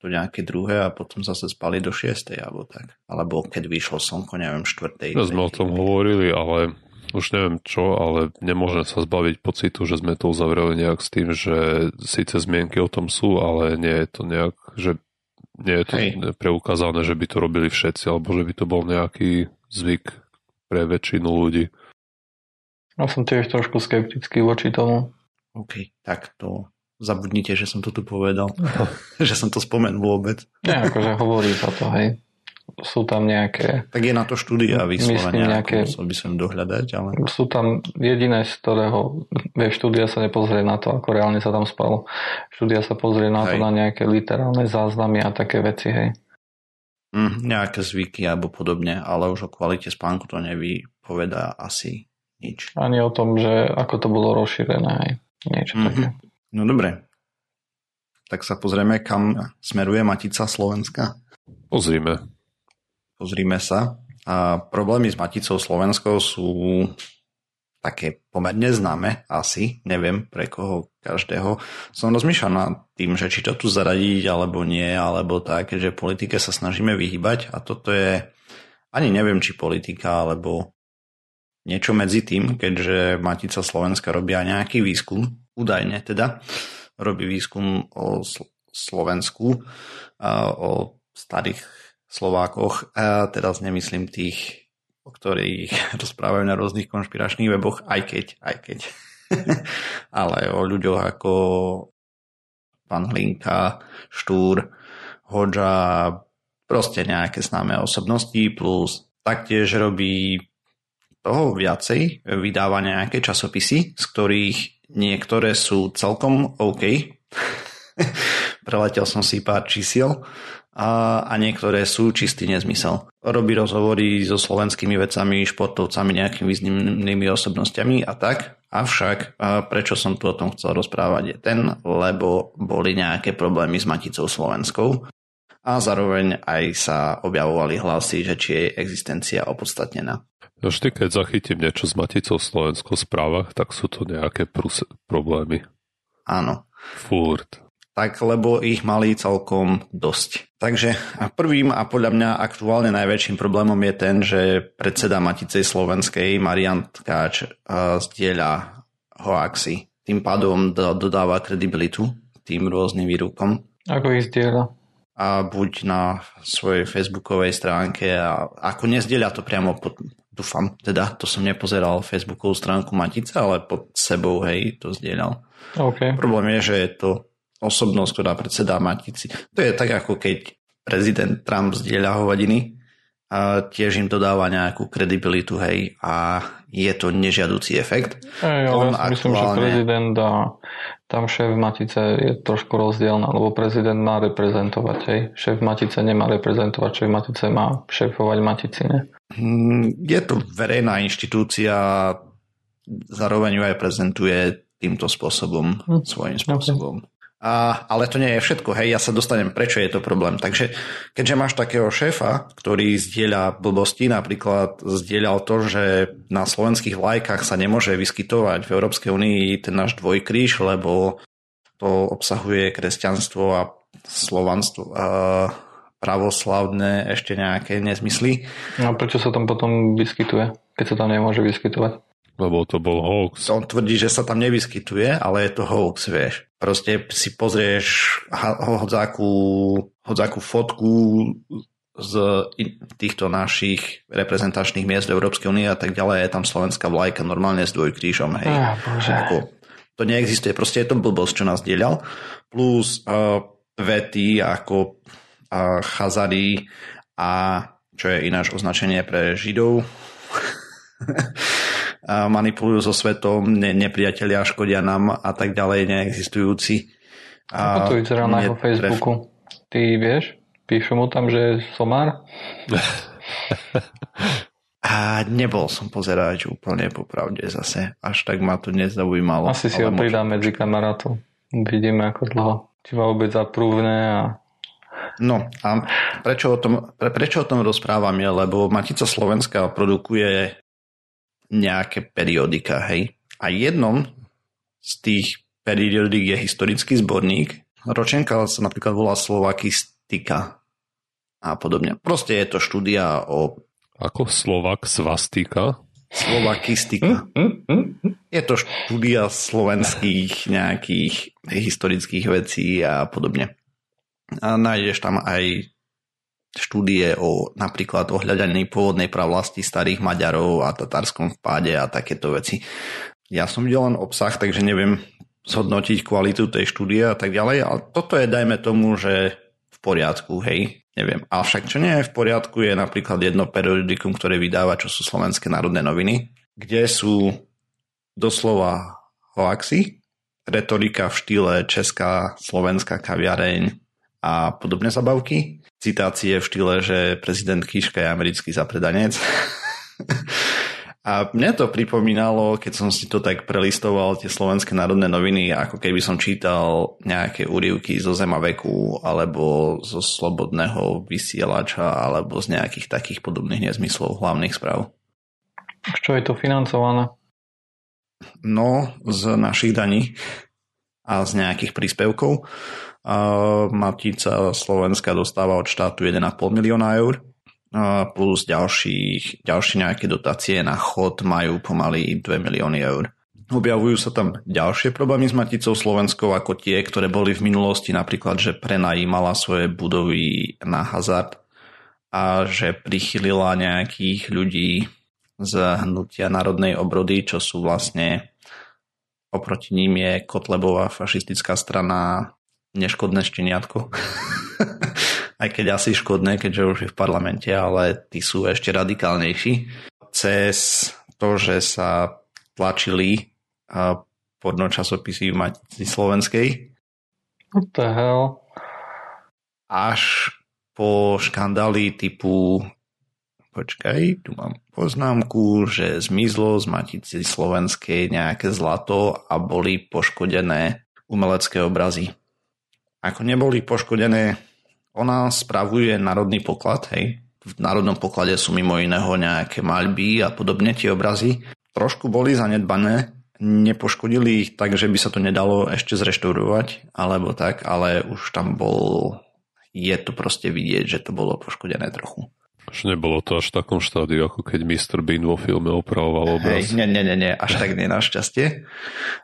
to nejaké druhé a potom zase spali do 6 alebo tak. Alebo keď vyšlo slnko, neviem, 4. Ja sme o tom hovorili, ale už neviem čo, ale nemôžem sa zbaviť pocitu, že sme to uzavreli nejak s tým, že síce zmienky o tom sú, ale nie je to nejak, že nie je to Hej. preukázané, že by to robili všetci, alebo že by to bol nejaký zvyk pre väčšinu ľudí. Ja som tiež trošku skeptický voči tomu. OK, tak to zabudnite, že som to tu povedal. že som to spomenul vôbec. Nie, akože hovorí sa to, hej sú tam nejaké... Tak je na to štúdia vyslovene, nejaké, musel by som dohľadať, ale... Sú tam jediné, z ktorého... Vieš, štúdia sa nepozrie na to, ako reálne sa tam spalo. Štúdia sa pozrie na hej. to, na nejaké literálne záznamy a také veci, hej. Mm, nejaké zvyky alebo podobne, ale už o kvalite spánku to nevypovedá asi nič. Ani o tom, že ako to bolo rozšírené, hej. Niečo mm-hmm. také. No dobre. Tak sa pozrieme, kam smeruje Matica Slovenska. Pozrime. Pozrime sa. A problémy s Maticou Slovenskou sú také pomerne známe, asi, neviem pre koho každého. Som rozmýšľal nad tým, že či to tu zaradiť alebo nie, alebo tak, že politike sa snažíme vyhybať a toto je, ani neviem, či politika, alebo niečo medzi tým, keďže Matica Slovenska robia nejaký výskum, údajne teda, robí výskum o Slovensku, o starých Slovákoch. A teraz nemyslím tých, o ktorých rozprávajú na rôznych konšpiračných weboch, aj keď, aj keď. Ale o ľuďoch ako pán Hlinka, Štúr, Hoďa, proste nejaké známe osobnosti, plus taktiež robí toho viacej, vydáva nejaké časopisy, z ktorých niektoré sú celkom OK. Preletel som si pár čísiel a, a niektoré sú čistý nezmysel. Robí rozhovory so slovenskými vecami, športovcami, nejakými významnými osobnostiami a tak. Avšak, prečo som tu o tom chcel rozprávať je ten, lebo boli nejaké problémy s Maticou Slovenskou a zároveň aj sa objavovali hlasy, že či je existencia opodstatnená. Vždy, keď zachytím niečo s Maticou Slovenskou v správach, tak sú to nejaké prus- problémy. Áno. Furt tak lebo ich mali celkom dosť. Takže prvým a podľa mňa aktuálne najväčším problémom je ten, že predseda Maticej Slovenskej Marian Tkáč zdieľa hoaxy. Tým pádom dodáva kredibilitu tým rôznym výrukom. Ako ich zdieľa? A buď na svojej facebookovej stránke a ako nezdieľa to priamo pod, dúfam, teda to som nepozeral facebookovú stránku Matice, ale pod sebou, hej, to zdieľal. Okay. Problém je, že je to osobnosť, ktorá predsedá Matici. To je tak, ako keď prezident Trump zdieľa hovadiny a tiež im to dáva nejakú kredibilitu, hej, a je to nežiaducí efekt. Ej, ale ja si aktuálne... myslím, že prezident a tam šéf Matice je trošku rozdielna, lebo prezident má reprezentovať, hej. Šéf Matice nemá reprezentovať, šéf Matice má šéfovať Matici, ne? Hmm, je to verejná inštitúcia, zároveň ju aj prezentuje týmto spôsobom, hm. svojím spôsobom. Okay. A, ale to nie je všetko, hej, ja sa dostanem, prečo je to problém. Takže keďže máš takého šéfa, ktorý zdieľa blbosti, napríklad zdieľal to, že na slovenských vlajkách sa nemôže vyskytovať v Európskej únii ten náš dvojkríž, lebo to obsahuje kresťanstvo a slovanstvo, a pravoslavné ešte nejaké nezmysly. No prečo sa tam potom vyskytuje, keď sa tam nemôže vyskytovať? Lebo to bol hoax. On tvrdí, že sa tam nevyskytuje, ale je to hoax, vieš. Proste si pozrieš hodzakú, hodzakú fotku z týchto našich reprezentačných miest Európskej únie a tak ďalej, je tam slovenská vlajka normálne s dvojkrížom, hej. Ah, bože. Ako, to neexistuje, proste je to blbosť, čo nás dielal. Plus uh, vety ako uh, chazary a čo je ináč označenie pre Židov. a manipulujú so svetom, ne, nepriatelia škodia nám a tak ďalej, neexistujúci. Ako to vyzerá na jeho Facebooku? Ty vieš? Píšu mu tam, že je somár? A nebol som pozerať úplne popravde zase. Až tak ma to nezaujímalo. Asi si ho pridám medzi kamarátov. Vidíme ako dlho. Či ma vôbec zaprúvne a... No a prečo o, tom, pre, prečo o tom rozprávam je, lebo Matica Slovenska produkuje nejaké periodika, hej. A jednom z tých periodik je historický zborník. Ročenka sa napríklad volá Slovakistika a podobne. Proste je to štúdia o... Ako Slovak svastika? Slovakistika. Je to štúdia slovenských nejakých historických vecí a podobne. A nájdeš tam aj štúdie o napríklad o hľadaní pôvodnej pravlasti starých Maďarov a tatarskom vpáde a takéto veci. Ja som videl len obsah, takže neviem zhodnotiť kvalitu tej štúdie a tak ďalej, ale toto je, dajme tomu, že v poriadku, hej neviem. Avšak čo nie je v poriadku je napríklad jedno periodikum, ktoré vydáva, čo sú Slovenské národné noviny, kde sú doslova hoaxy, retorika v štýle česká, slovenská kaviareň a podobné zabavky. Citácie v štýle, že prezident Kiška je americký zapredanec. A mne to pripomínalo, keď som si to tak prelistoval, tie slovenské národné noviny, ako keby som čítal nejaké úrivky zo Zema veku, alebo zo Slobodného vysielača, alebo z nejakých takých podobných nezmyslov hlavných správ. Z čo je to financované? No, z našich daní a z nejakých príspevkov. Matica Slovenska dostáva od štátu 1,5 milióna eur plus ďalších, ďalšie nejaké dotácie na chod majú pomaly 2 milióny eur. Objavujú sa tam ďalšie problémy s Maticou Slovenskou ako tie, ktoré boli v minulosti, napríklad, že prenajímala svoje budovy na hazard a že prichylila nejakých ľudí z hnutia národnej obrody, čo sú vlastne oproti ním je Kotlebová fašistická strana neškodné šteniatko. aj keď asi škodné, keďže už je v parlamente, ale tí sú ešte radikálnejší. Cez to, že sa tlačili podno časopisy v Matici Slovenskej. What the hell? Až po škandály typu počkaj, tu mám poznámku, že zmizlo z Matici Slovenskej nejaké zlato a boli poškodené umelecké obrazy. Ako neboli poškodené ona spravuje národný poklad, hej. V národnom poklade sú mimo iného nejaké maľby a podobne tie obrazy. Trošku boli zanedbané, nepoškodili ich tak, že by sa to nedalo ešte zreštaurovať, alebo tak, ale už tam bol, je to proste vidieť, že to bolo poškodené trochu. Že nebolo to až v takom štádiu, ako keď Mr. Bean vo filme opravoval obraz. Hej, nie, nie, nie, nie, až tak nie našťastie.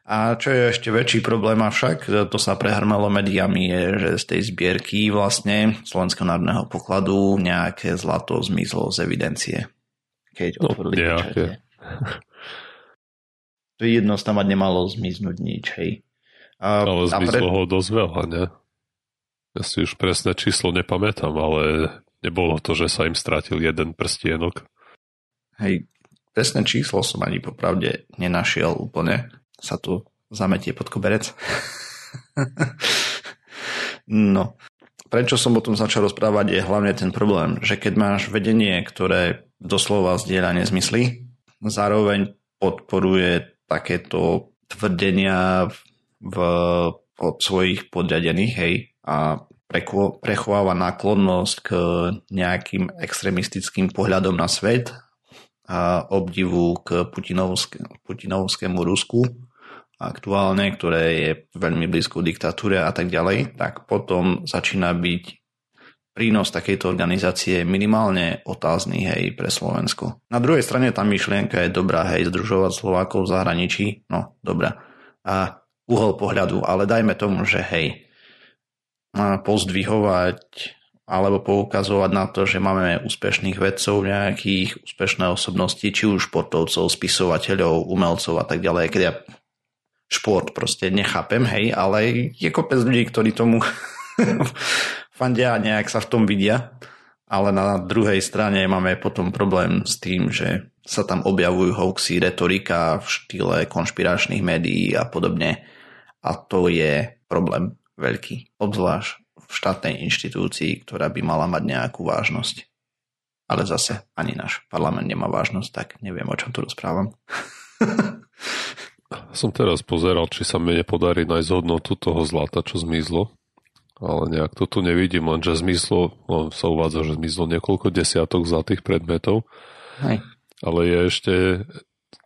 A čo je ešte väčší problém avšak, to sa prehrmelo médiami, je, že z tej zbierky vlastne Slovenského národného pokladu nejaké zlato zmizlo z evidencie. Keď no, otvorili no, To je jedno, tam nemalo zmiznúť nič, hej. A, ale zmizlo pre... ho dosť veľa, ne? Ja si už presné číslo nepamätám, ale Nebolo to, že sa im strátil jeden prstienok? Hej, presné číslo som ani popravde nenašiel úplne. Sa tu zametie pod koberec. no, prečo som o tom začal rozprávať je hlavne ten problém, že keď máš vedenie, ktoré doslova zdieľa nezmysly, zároveň podporuje takéto tvrdenia v, od svojich podriadených, hej, a prechováva náklonnosť k nejakým extremistickým pohľadom na svet a obdivu k putinovské, putinovskému Rusku aktuálne, ktoré je veľmi blízko diktatúre a tak ďalej, tak potom začína byť prínos takejto organizácie minimálne otázny hej pre Slovensko. Na druhej strane tá myšlienka je dobrá, hej, združovať Slovákov v zahraničí, no dobrá. A uhol pohľadu, ale dajme tomu, že hej, pozdvihovať alebo poukazovať na to, že máme úspešných vedcov, nejakých úspešné osobnosti, či už športovcov, spisovateľov, umelcov a tak ďalej. Keď ja šport proste nechápem, hej, ale je kopec ľudí, ktorí tomu fandia a nejak sa v tom vidia, ale na druhej strane máme potom problém s tým, že sa tam objavujú hoaxy, retorika v štýle konšpiračných médií a podobne. A to je problém veľký, obzvlášť v štátnej inštitúcii, ktorá by mala mať nejakú vážnosť. Ale zase ani náš parlament nemá vážnosť, tak neviem, o čom tu rozprávam. Som teraz pozeral, či sa mi nepodarí nájsť hodnotu toho zlata, čo zmizlo ale nejak to tu nevidím, lenže zmizlo, no, sa uvádza, že zmizlo niekoľko desiatok zlatých predmetov. Hej. Ale je ešte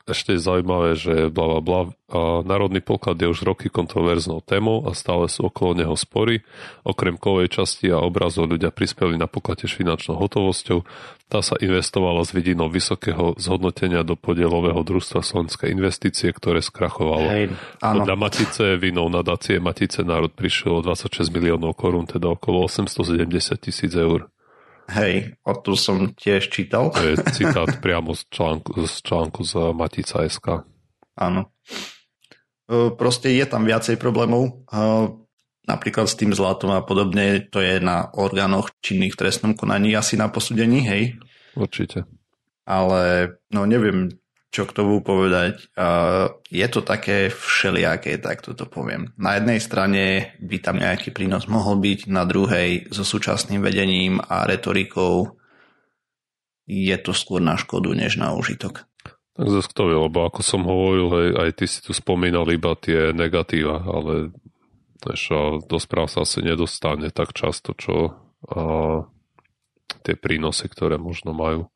ešte je zaujímavé, že bla bla bla. A národný poklad je už roky kontroverznou témou a stále sú okolo neho spory. Okrem kovej časti a obrazov ľudia prispeli na poklad tiež finančnou hotovosťou. Tá sa investovala s vidinou vysokého zhodnotenia do podielového družstva Slovenské investície, ktoré skrachovalo. Hej, áno. Podľa Matice vinou nadácie Matice národ prišiel o 26 miliónov korún, teda okolo 870 tisíc eur. Hej, o tu som tiež čítal. To je citát priamo z článku z, článku z Matica SK. Áno. E, proste je tam viacej problémov. E, napríklad s tým zlatom a podobne, to je na orgánoch činných v trestnom konaní asi na posúdení, hej? Určite. Ale no neviem, čo k tomu povedať. Je to také všelijaké, tak toto poviem. Na jednej strane by tam nejaký prínos mohol byť, na druhej so súčasným vedením a retorikou je to skôr na škodu, než na užitok. Tak zase kto vie, lebo ako som hovoril, hej, aj ty si tu spomínal iba tie negatíva, ale než, do správ sa asi nedostane tak často, čo a, tie prínosy, ktoré možno majú.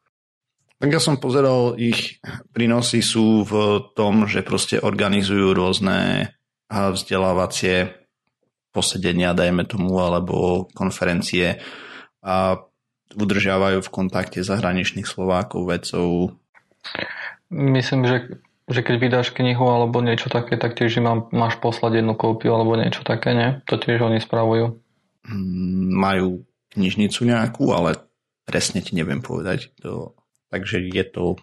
Tak ja som pozeral, ich prínosy sú v tom, že proste organizujú rôzne vzdelávacie posedenia, dajme tomu, alebo konferencie a udržiavajú v kontakte zahraničných Slovákov, vedcov. Myslím, že, že keď vydáš knihu alebo niečo také, tak tiež mám, máš poslať jednu kópiu alebo niečo také, nie? To tiež oni spravujú. Mm, majú knižnicu nejakú, ale presne ti neviem povedať. To Takže je to,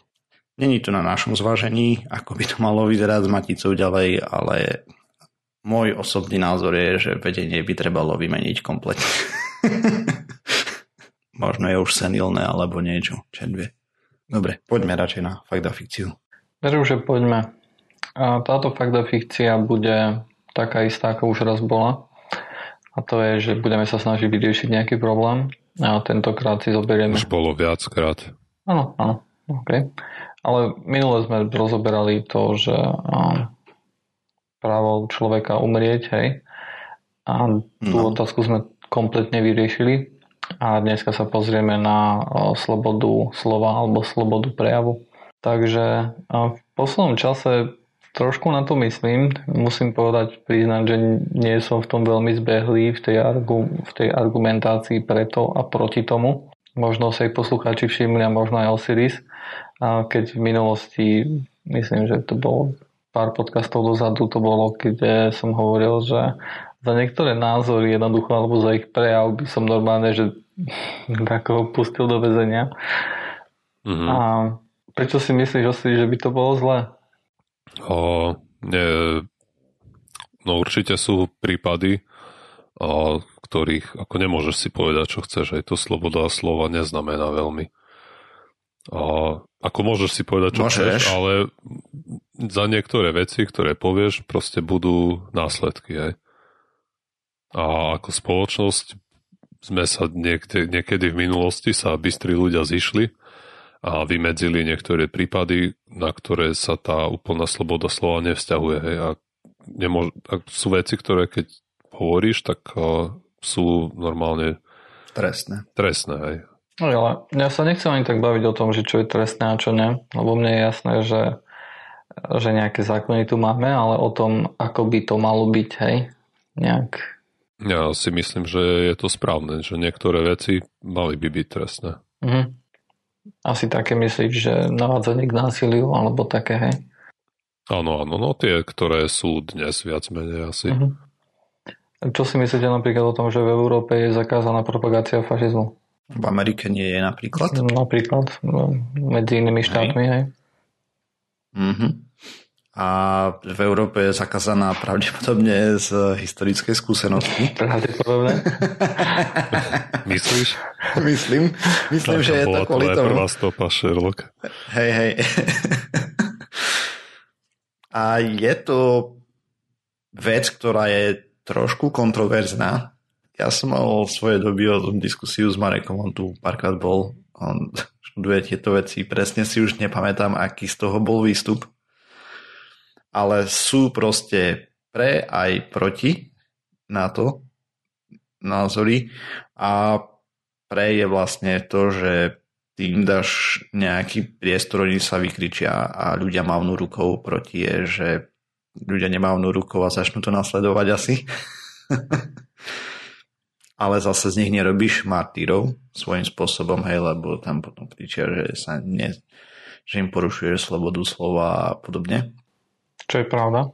není to na našom zvážení, ako by to malo vyzerať s Maticou ďalej, ale môj osobný názor je, že vedenie by trebalo vymeniť kompletne. Možno je už senilné alebo niečo, čo vie. Dobre, poďme radšej na fakt a fikciu. Verím, že poďme. A táto fakt a fikcia bude taká istá, ako už raz bola. A to je, že budeme sa snažiť vyriešiť nejaký problém a tentokrát si zoberieme... Už bolo viackrát. Áno, áno, OK. Ale minule sme rozoberali to, že právo človeka umrieť, hej. A tú no. otázku sme kompletne vyriešili. A dneska sa pozrieme na slobodu slova alebo slobodu prejavu. Takže v poslednom čase trošku na to myslím. Musím povedať, priznať, že nie som v tom veľmi zbehlý v tej, argu, v tej argumentácii preto a proti tomu možno sa aj poslucháči všimli a možno aj Osiris, keď v minulosti, myslím, že to bolo pár podcastov dozadu, to bolo, keď som hovoril, že za niektoré názory jednoducho, alebo za ich prejav by som normálne, že ho pustil do väzenia. Mm-hmm. A prečo si myslíš, Osiris, že by to bolo zlé? O, nie, no určite sú prípady, o, ktorých ako nemôžeš si povedať, čo chceš. Aj to sloboda slova neznamená veľmi. A ako môžeš si povedať, čo môžeš. chceš, ale za niektoré veci, ktoré povieš, proste budú následky. Aj. A ako spoločnosť sme sa niekde, niekedy v minulosti sa bystri ľudia zišli a vymedzili niektoré prípady, na ktoré sa tá úplná sloboda slova nevzťahuje. Hej. A, nemôž, a sú veci, ktoré keď hovoríš, tak sú normálne trestné. Trestné, hej. No ale ja sa nechcem ani tak baviť o tom, že čo je trestné a čo nie, lebo mne je jasné, že, že nejaké zákony tu máme, ale o tom, ako by to malo byť, hej, nejak Ja si myslím, že je to správne, že niektoré veci mali by byť trestné. Mhm. Asi také myslíš, že navádzanie k násiliu, alebo také, hej? Áno, áno, no tie, ktoré sú dnes viac menej asi. Mhm. Čo si myslíte napríklad o tom, že v Európe je zakázaná propagácia fašizmu? V Amerike nie je napríklad? Napríklad, no, medzi inými štátmi, hej. Mhm. A v Európe je zakázaná pravdepodobne z historickej skúsenosti. Pravdepodobne. Myslíš? Myslím, myslím, že je to kvôli tomu. prvá stopa, Sherlock. Hej, hej. A je to vec, ktorá je trošku kontroverzná. Ja som mal v svojej doby o tom diskusiu s Marekom, on tu párkrát bol, on študuje tieto veci, presne si už nepamätám, aký z toho bol výstup. Ale sú proste pre aj proti na to názory a pre je vlastne to, že tým dáš nejaký priestor, oni sa vykričia a ľudia mávnu rukou proti je, že ľudia nemávnu rukou a začnú to nasledovať asi. Ale zase z nich nerobíš martírov svojím spôsobom, hej, lebo tam potom kričia, že, sa ne, že im porušuje slobodu slova a podobne. Čo je pravda?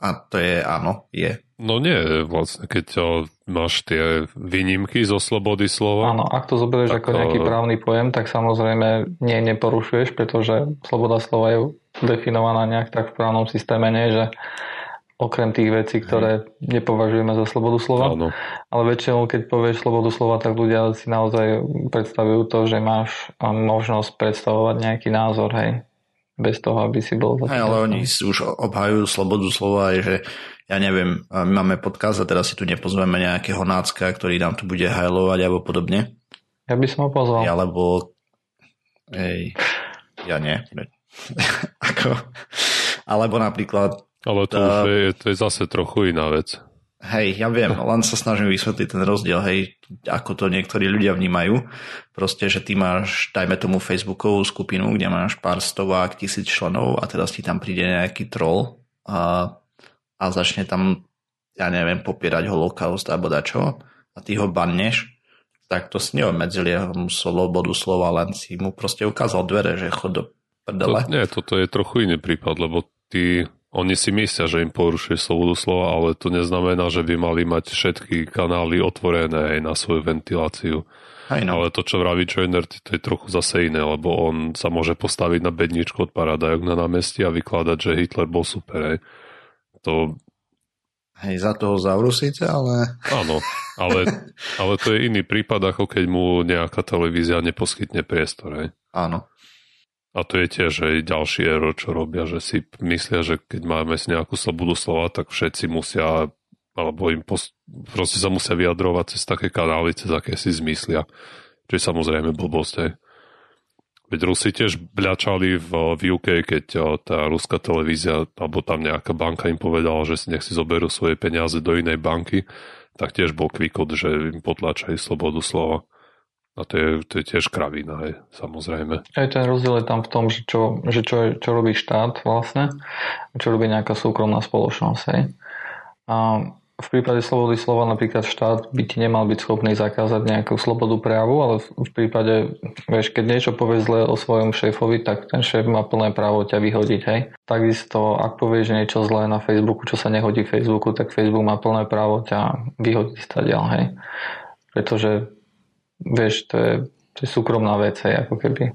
A to je áno, je. No nie, vlastne, keď o, máš tie výnimky zo slobody slova. Áno, ak to zoberieš Tak ako nejaký právny pojem, tak samozrejme nie neporušuješ, pretože sloboda slova je definovaná nejak tak v právnom systéme, nie, že okrem tých vecí, ktoré nepovažujeme za slobodu slova. Áno. Ale väčšinou, keď povieš slobodu slova, tak ľudia si naozaj predstavujú to, že máš um, možnosť predstavovať nejaký názor, hej. Bez toho, aby si bol... to ale oni si už obhajujú slobodu slova aj, že ja neviem, my máme podcast a teraz si tu nepozveme nejakého nácka, ktorý nám tu bude hajlovať alebo podobne. Ja by som ho pozval. Alebo hej, ja nie. Ako, alebo napríklad Ale to, Tá- už je, to je zase trochu iná vec. Hej, ja viem, len sa snažím vysvetliť ten rozdiel, hej, ako to niektorí ľudia vnímajú. Proste, že ty máš, dajme tomu Facebookovú skupinu, kde máš pár stovák, tisíc členov a teraz ti tam príde nejaký troll a, a začne tam, ja neviem, popierať holokaust alebo dačo a ty ho banneš, tak to si neobmedzili mu slobodu slova, len si mu proste ukázal dvere, že chod do To, prdele. nie, toto je trochu iný prípad, lebo tí, oni si myslia, že im porušuje slobodu slova, ale to neznamená, že by mali mať všetky kanály otvorené aj na svoju ventiláciu. No. Ale to, čo vraví Joiner, to je trochu zase iné, lebo on sa môže postaviť na bedničku od paradajok na námestí a vykladať, že Hitler bol super. Hej. To Hej, za toho zavru síce, ale... áno, ale, ale to je iný prípad, ako keď mu nejaká televízia neposkytne priestor. Hej. Áno. A to je tiež aj ďalší error, čo robia, že si myslia, že keď máme si nejakú slobodu slova, tak všetci musia, alebo im pos- proste sa musia vyjadrovať cez také kanály, cez aké si zmyslia. Čo je samozrejme blbosť. Hej. Veď Rusi tiež bľačali v, v UK, keď o, tá ruská televízia, alebo tam nejaká banka im povedala, že si nech si zoberú svoje peniaze do inej banky, tak tiež bol kvikot, že im potlačajú slobodu slova. A to je, to je tiež kravina, hej, samozrejme. Aj ten rozdiel je tam v tom, že čo, že čo, čo robí štát vlastne, čo robí nejaká súkromná spoločnosť. Hej. A v prípade slobody slova napríklad štát by ti nemal byť schopný zakázať nejakú slobodu prejavu, ale v, prípade, vieš, keď niečo povie zle o svojom šéfovi, tak ten šéf má plné právo ťa vyhodiť. Hej. Takisto, ak povieš niečo zlé na Facebooku, čo sa nehodí Facebooku, tak Facebook má plné právo ťa vyhodiť stadiaľ. Hej. Pretože, vieš, to je, to je súkromná vec, hej, ako keby.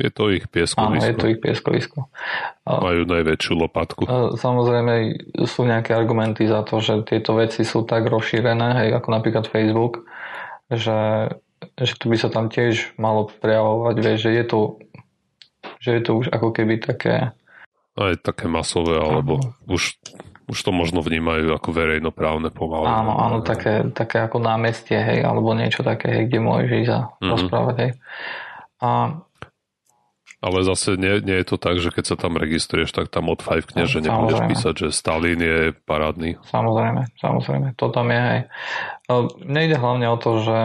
Je to ich Áno, pieskovisko. je to ich pieskovisko. Majú najväčšiu lopatku. Samozrejme sú nejaké argumenty za to, že tieto veci sú tak rozšírené, hej, ako napríklad Facebook, že, že to by sa tam tiež malo prejavovať, vieš, že je to že je to už ako keby také Aj také masové, alebo už, už to možno vnímajú ako verejnoprávne pomaly. áno, áno, také, také ako námestie, hej, alebo niečo také, hej, kde môžeš ísť a Mhm. rozprávať, hej. A Ale zase nie, nie je to tak, že keď sa tam registruješ, tak tam odfajfkneš, že nebudeš písať, že Stalin je parádny. Samozrejme, samozrejme, to tam je, hej. Mne ide hlavne o to, že,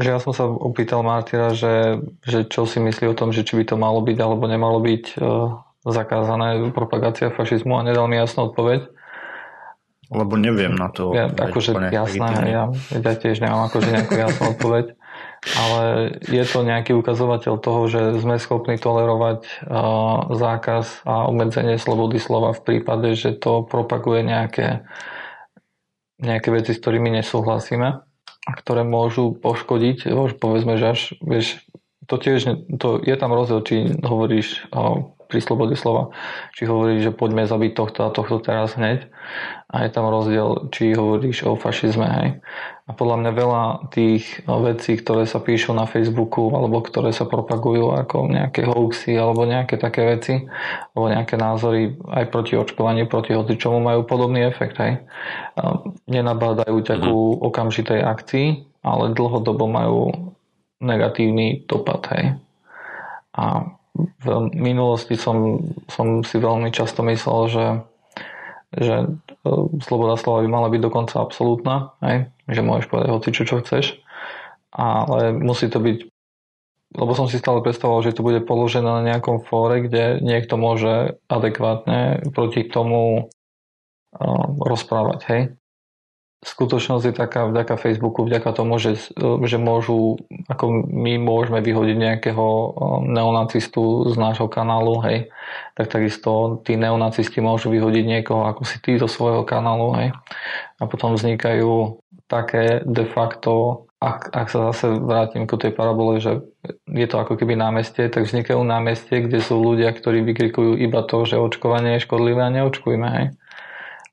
že ja som sa opýtal Martyra, že, že čo si myslí o tom, že či by to malo byť alebo nemalo byť e, zakázané propagácia fašizmu a nedal mi jasnú odpoveď. Lebo neviem na to. Ja, akože jasné, ja, ja tiež nemám akože nejakú jasnú odpoveď, ale je to nejaký ukazovateľ toho, že sme schopní tolerovať uh, zákaz a obmedzenie slobody slova v prípade, že to propaguje nejaké, nejaké veci, s ktorými nesúhlasíme a ktoré môžu poškodiť, povedzme, že až, vieš, to tiež, to, je tam rozdiel, či hovoríš uh, pri slobode slova. Či hovoríš, že poďme zabiť tohto a tohto teraz hneď. A je tam rozdiel, či hovoríš o fašizme. Hej. A podľa mňa veľa tých vecí, ktoré sa píšu na Facebooku alebo ktoré sa propagujú ako nejaké hoaxy alebo nejaké také veci alebo nejaké názory aj proti očkovaniu, proti čomu majú podobný efekt. Hej. Nenabádajú ťa ku mhm. okamžitej akcii, ale dlhodobo majú negatívny dopad. Hej. A v minulosti som, som si veľmi často myslel, že, že e, sloboda slova by mala byť dokonca absolútna, hej? že môžeš povedať hoci čo, čo chceš, ale musí to byť lebo som si stále predstavoval, že to bude položené na nejakom fóre, kde niekto môže adekvátne proti tomu uh, rozprávať, hej skutočnosť je taká vďaka Facebooku, vďaka tomu, že, že môžu, ako my môžeme vyhodiť nejakého um, neonacistu z nášho kanálu, hej, tak takisto tí neonacisti môžu vyhodiť niekoho ako si ty zo svojho kanálu, hej. A potom vznikajú také de facto, ak, ak sa zase vrátim ku tej parabole, že je to ako keby námestie, tak vznikajú námestie, kde sú ľudia, ktorí vykrikujú iba to, že očkovanie je škodlivé a neočkujme, hej.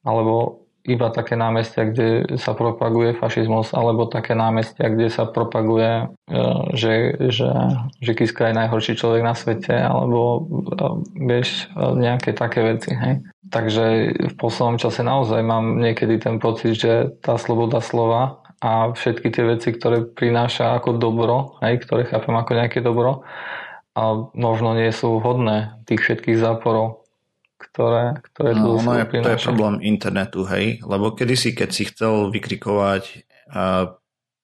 Alebo iba také námestia, kde sa propaguje fašizmus, alebo také námestia, kde sa propaguje, e, že, že, že Kiska je najhorší človek na svete, alebo e, vieš, e, nejaké také veci. Hej. Takže v poslednom čase naozaj mám niekedy ten pocit, že tá sloboda slova a všetky tie veci, ktoré prináša ako dobro, hej, ktoré chápem ako nejaké dobro, a možno nie sú hodné tých všetkých záporov ktoré, ktoré no, ono je, to je problém internetu, hej, lebo kedysi, keď si chcel vykrikovať uh,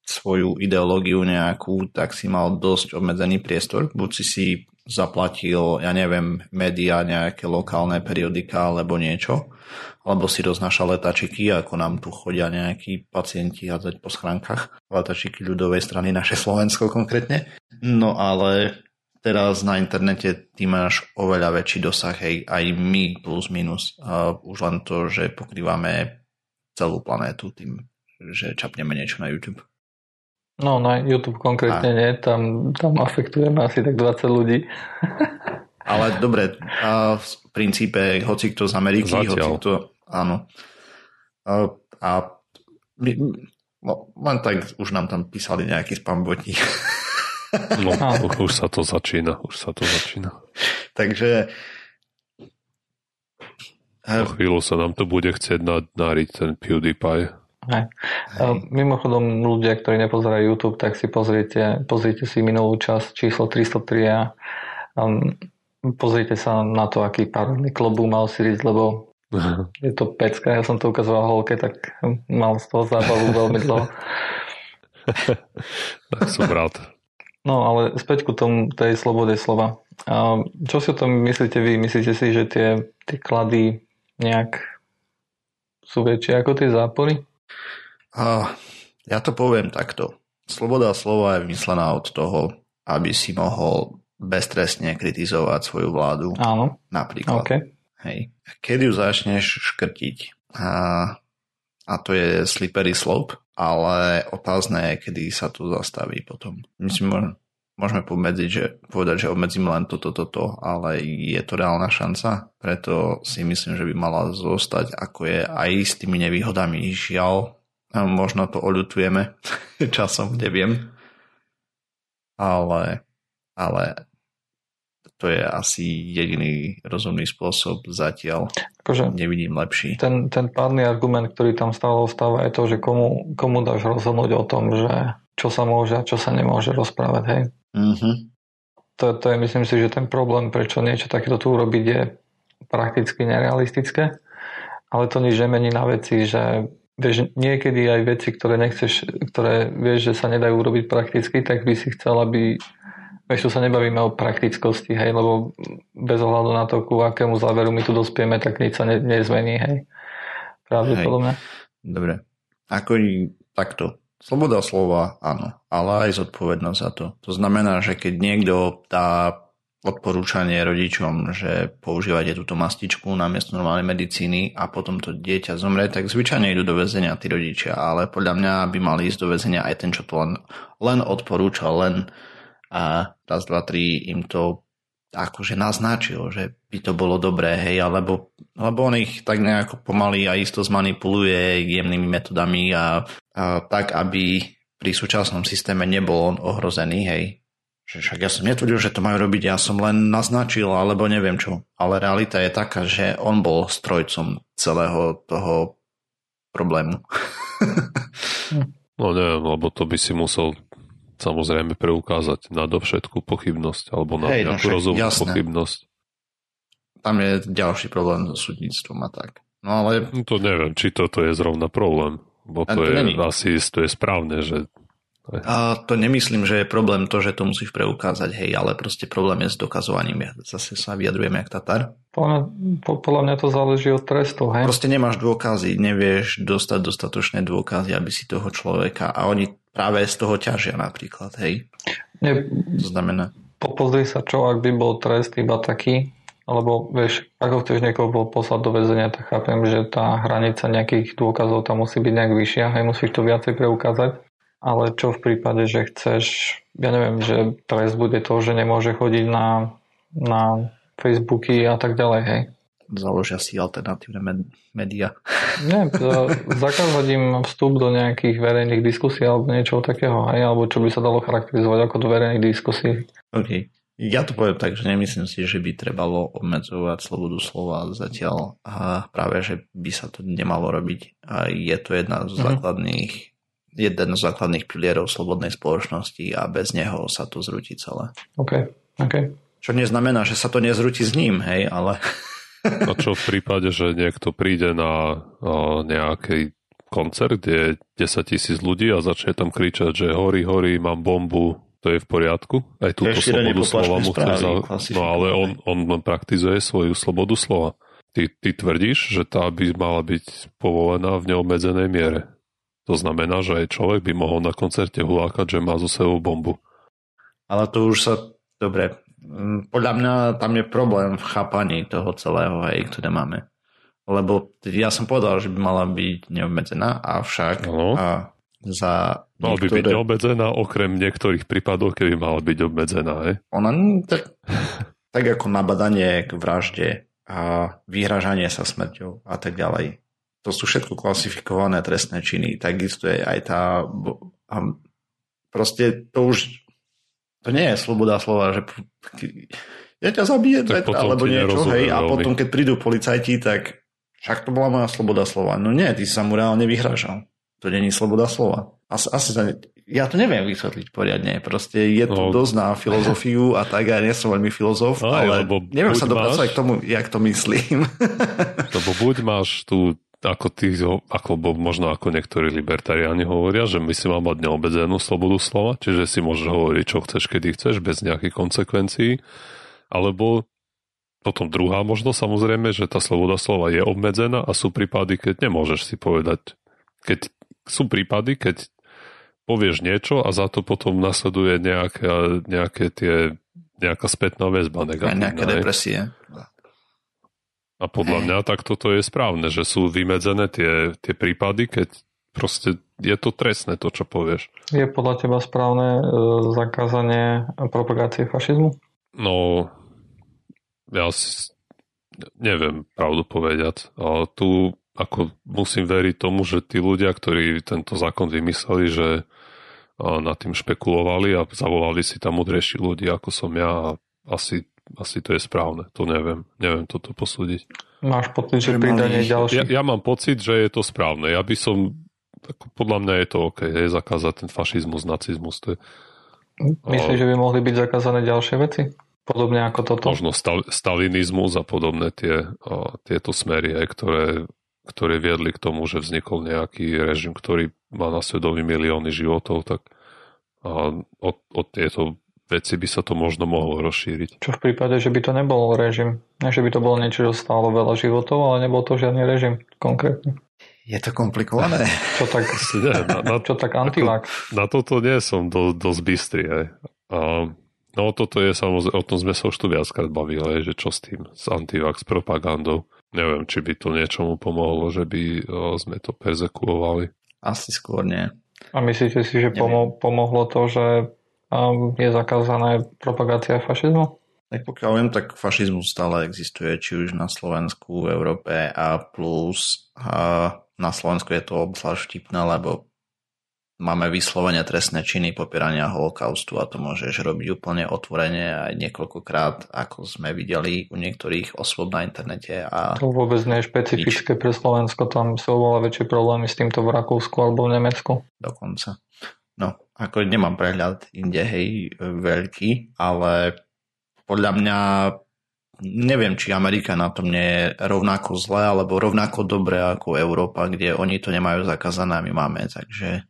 svoju ideológiu nejakú, tak si mal dosť obmedzený priestor. Buď si si zaplatil, ja neviem, médiá, nejaké lokálne periodika alebo niečo, alebo si roznášal letačiky, ako nám tu chodia nejakí pacienti hádzať po schránkach. Letačiky ľudovej strany, naše Slovensko konkrétne. No ale teraz na internete ty máš oveľa väčší dosah, hej, aj my plus minus. Uh, už len to, že pokrývame celú planétu tým, že čapneme niečo na YouTube. No, na YouTube konkrétne a... nie, tam, tam afektujeme asi tak 20 ľudí. Ale dobre, a v princípe hoci kto z Ameriky, Zatiaľ. hoci kto, áno. A, a my, no, len tak už nám tam písali nejaký spambotník. No, už sa to začína, už sa to začína. Takže Po chvíľu sa nám to bude chcieť nadnáriť ten PewDiePie. Hej. Mimochodom, ľudia, ktorí nepozerajú YouTube, tak si pozrite, pozrite si minulú časť číslo 303 a um, pozrite sa na to, aký párny klobu mal Sirius, lebo je to pecka. Ja som to ukazoval holke, tak mal z toho zábavu veľmi dlho. tak som rád. No ale späť ku tomu tej slobode slova. A čo si o tom myslíte vy? Myslíte si, že tie, tie klady nejak sú väčšie ako tie zápory? A, ja to poviem takto. Sloboda slova je vymyslená od toho, aby si mohol beztrestne kritizovať svoju vládu. Áno. Napríklad. Okay. Hej. Keď ju začneš škrtiť, a, a to je slippery slope, ale otázne je, kedy sa to zastaví potom. Myslím, môžeme pomedziť, že, povedať, že obmedzím len toto, toto, ale je to reálna šanca, preto si myslím, že by mala zostať, ako je aj s tými nevýhodami. Žiaľ, možno to oľutujeme časom, neviem, ale, ale to je asi jediný rozumný spôsob zatiaľ. Akože Nevidím lepší. Ten, ten pádny argument, ktorý tam stále ostáva, je to, že komu, komu dáš rozhodnúť o tom, že čo sa môže a čo sa nemôže rozprávať. Hej? Mm-hmm. To, to je myslím si, že ten problém, prečo niečo takéto tu urobiť je prakticky nerealistické, ale to nič nemení na veci, že vieš, niekedy aj veci, ktoré nechceš, ktoré vieš, že sa nedajú urobiť prakticky, tak by si chcel, aby Vieš, tu sa nebavíme o praktickosti, hej, lebo bez ohľadu na to, ku akému záveru my tu dospieme, tak nič sa ne, nezmení, hej. Pravdepodobne. Dobre. Ako takto. Sloboda slova, áno, ale aj zodpovednosť za to. To znamená, že keď niekto dá odporúčanie rodičom, že používate túto mastičku na miesto normálnej medicíny a potom to dieťa zomre, tak zvyčajne idú do väzenia tí rodičia, ale podľa mňa by mali ísť do väzenia aj ten, čo to len, len odporúčal, len a raz, dva, tri im to akože naznačil, že by to bolo dobré, hej, alebo, lebo on ich tak nejako pomaly a isto zmanipuluje jemnými metodami a, a tak, aby pri súčasnom systéme nebol on ohrozený, hej, že však ja som netvrdil, že to majú robiť, ja som len naznačil, alebo neviem čo. Ale realita je taká, že on bol strojcom celého toho problému. no neviem, lebo to by si musel samozrejme preukázať na dovšetku pochybnosť alebo na Hej, no nejakú no rozumnú pochybnosť. Tam je ďalší problém so súdnictvom a tak. No ale... No to neviem, či toto je zrovna problém. Bo to, to je, asi to je správne, že a to nemyslím, že je problém to, že to musíš preukázať, hej, ale proste problém je s dokazovaním. Ja zase sa vyjadrujem jak Tatar. Podľa, podľa mňa to záleží od trestu, hej. Proste nemáš dôkazy, nevieš dostať dostatočné dôkazy, aby si toho človeka a oni práve z toho ťažia napríklad, hej. Nie, to znamená... Pozri sa, čo ak by bol trest iba taký, alebo vieš, ako chceš niekoho poslať do väzenia, tak chápem, že tá hranica nejakých dôkazov tam musí byť nejak vyššia, hej, musíš to viacej preukázať ale čo v prípade, že chceš, ja neviem, že trest bude to, že nemôže chodiť na, na Facebooky a tak ďalej, hej. Založia si alternatívne med- média. Nie, zakázať im vstup do nejakých verejných diskusí alebo niečo takého, hej, alebo čo by sa dalo charakterizovať ako do verejných diskusí. OK. Ja to poviem tak, že nemyslím si, že by trebalo obmedzovať slobodu slova zatiaľ a práve, že by sa to nemalo robiť. A je to jedna z mhm. základných jeden z základných pilierov slobodnej spoločnosti a bez neho sa to zrúti celé. OK, OK. Čo neznamená, že sa to nezrúti s ním, hej, ale... A čo v prípade, že niekto príde na o, nejaký koncert, kde je 10 tisíc ľudí a začne tam kričať, že horí, horí, mám bombu, to je v poriadku? Aj túto slobodu slova mu chce za... No ale on, on praktizuje svoju slobodu slova. Ty, ty tvrdíš, že tá by mala byť povolená v neobmedzenej miere. To znamená, že aj človek by mohol na koncerte hulákať, že má zo sebou bombu. Ale to už sa... Dobre. Mm, podľa mňa tam je problém v chápaní toho celého, hej, ktoré máme. Lebo ja som povedal, že by mala byť neobmedzená, avšak no. a za Mala niektoré... by byť neobmedzená, okrem niektorých prípadov, keby mala byť obmedzená, hej? Ona tak, tak ako nabadanie k vražde a vyhražanie sa smrťou a tak ďalej to sú všetko klasifikované trestné činy. Takisto je aj tá... A proste to už... To nie je sloboda slova, že ja ťa zabijem, tak alebo niečo, hej, a potom keď prídu policajti, tak však to bola moja sloboda slova. No nie, ty sa mu reálne vyhražal. To není sloboda slova. Asi, asi sa, ja to neviem vysvetliť poriadne. Proste je to no. dosť na filozofiu a tak, ja nie som veľmi filozof, no, ale neviem sa dopracovať k tomu, jak to myslím. Lebo buď máš tú ako tí, ako možno ako niektorí libertariáni hovoria, že my si máme mať neobmedzenú slobodu slova, čiže si môžeš hovoriť, čo chceš, kedy chceš, bez nejakých konsekvencií, alebo potom druhá možnosť samozrejme, že tá sloboda slova je obmedzená a sú prípady, keď nemôžeš si povedať, keď sú prípady, keď povieš niečo a za to potom nasleduje nejaké, nejaké tie, nejaká spätná väzba negatívna. Nejaké depresie. A podľa mňa tak toto je správne, že sú vymedzené tie, tie prípady, keď proste je to trestné to, čo povieš. Je podľa teba správne e, zakázanie propagácie fašizmu? No, ja si neviem pravdu povedať. Ale tu ako musím veriť tomu, že tí ľudia, ktorí tento zákon vymysleli, že nad tým špekulovali a zavolali si tam mudrejší ľudia, ako som ja a asi asi to je správne, to neviem, neviem toto posúdiť. Máš pocit, že pridanie ďalší? Ja, ja mám pocit, že je to správne. Ja by som, ako podľa mňa je to OK, je zakázať ten fašizmus, nacizmus. To je, Myslíš, že by mohli byť zakázané ďalšie veci? Podobne ako toto? Možno stal, stalinizmus a podobné tie, a, tieto smery, aj, ktoré, ktoré viedli k tomu, že vznikol nejaký režim, ktorý má na svedomí milióny životov, tak a, od, od tieto veci by sa to možno mohlo rozšíriť. Čo v prípade, že by to nebol režim? Ne, že by to bolo niečo, čo stálo veľa životov, ale nebol to žiadny režim konkrétne. Je to komplikované. Čo tak, Nie, na, na, čo tak antivax? na toto nie som do, dosť bystrý. Hej. A, no toto je samozrejme, o tom sme sa už tu viackrát bavili, že čo s tým, s antivax propagandou. Neviem, či by to niečomu pomohlo, že by o, sme to persekuovali. Asi skôr nie. A myslíte si, že pomo- pomohlo to, že je zakázaná propagácia fašizmu? Tak pokiaľ viem, tak fašizmus stále existuje, či už na Slovensku, v Európe a plus a na Slovensku je to obzvlášť vtipné, lebo máme vyslovene trestné činy popierania holokaustu a to môžeš robiť úplne otvorene aj niekoľkokrát, ako sme videli u niektorých osôb na internete. A To vôbec nie je špecifické pre Slovensko, tam sú oveľa väčšie problémy s týmto v Rakúsku alebo v Nemecku. dokonca. No, ako nemám prehľad inde, hej, veľký, ale podľa mňa neviem, či Amerika na tom nie je rovnako zle, alebo rovnako dobre ako Európa, kde oni to nemajú zakázané a my máme, takže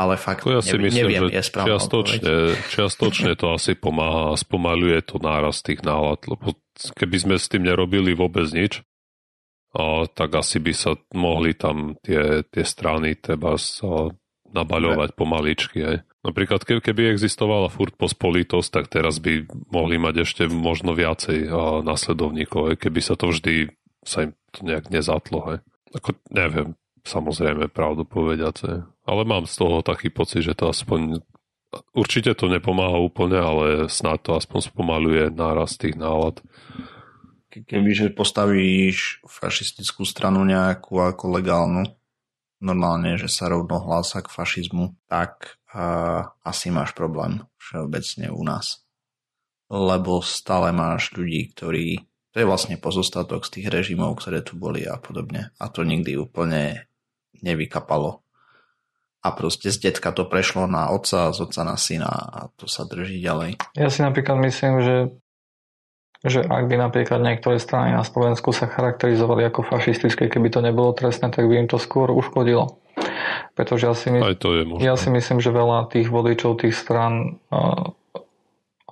ale fakt To ja si neviem, myslím, neviem že je správna čiastočne, čiastočne to asi pomáha a spomaluje to náraz tých nálad, lebo keby sme s tým nerobili vôbec nič, a, tak asi by sa mohli tam tie, tie strany teba sa nabaľovať pomaličky. Aj. Napríklad ke- keby existovala furt pospolitosť, tak teraz by mohli mať ešte možno viacej a, nasledovníkov, keby sa to vždy sa im to nejak nezatlo. Aj. Ako, neviem, samozrejme pravdu povedať. Ale mám z toho taký pocit, že to aspoň určite to nepomáha úplne, ale snad to aspoň spomaluje nárast tých nálad. Ke- Kebyže postavíš fašistickú stranu nejakú ako legálnu, normálne, že sa rovno hlása k fašizmu, tak uh, asi máš problém všeobecne u nás. Lebo stále máš ľudí, ktorí... To je vlastne pozostatok z tých režimov, ktoré tu boli a podobne. A to nikdy úplne nevykapalo. A proste z detka to prešlo na otca, z otca na syna a to sa drží ďalej. Ja si napríklad myslím, že, že ak by napríklad niektoré strany na Slovensku sa charakterizovali ako fašistické, keby to nebolo trestné, tak by im to skôr uškodilo. Pretože ja si, my, Aj to je možné. ja si myslím, že veľa tých voličov tých stran uh,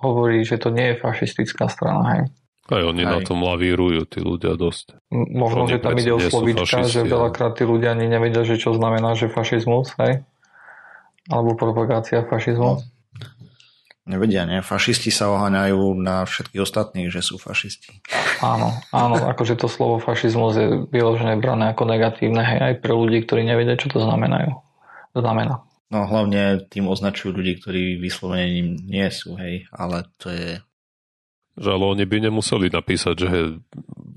hovorí, že to nie je fašistická strana. Hej. Aj oni Aj. na tom lavírujú, tí ľudia dosť. Možno, Oni že tam ide o slovíčka, že veľakrát tí ľudia ani nevedia, že čo znamená, že fašizmus, hej? Alebo propagácia fašizmu. Nevedia, nie? Fašisti sa oháňajú na všetkých ostatných, že sú fašisti. Áno, áno, akože to slovo fašizmus je vyložené brané ako negatívne, hej, aj pre ľudí, ktorí nevedia, čo to znamenajú. Znamená. No hlavne tým označujú ľudí, ktorí vyslovene ním nie sú, hej, ale to je... Že ale oni by nemuseli napísať, že je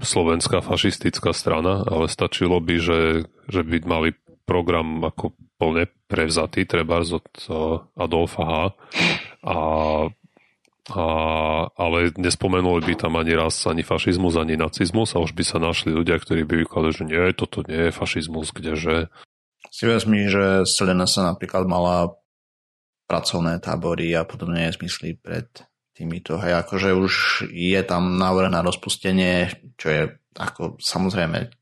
slovenská fašistická strana, ale stačilo by, že, že by mali program ako plne prevzatý, treba od Adolfa H. A, a, ale nespomenuli by tam ani raz ani fašizmus, ani nacizmus a už by sa našli ľudia, ktorí by vykladali, že nie, toto nie je fašizmus, kdeže Si vezmi, že Selena sa napríklad mala pracovné tábory a podobné zmysly pred týmito. Hej, akože už je tam návrh na rozpustenie, čo je ako samozrejme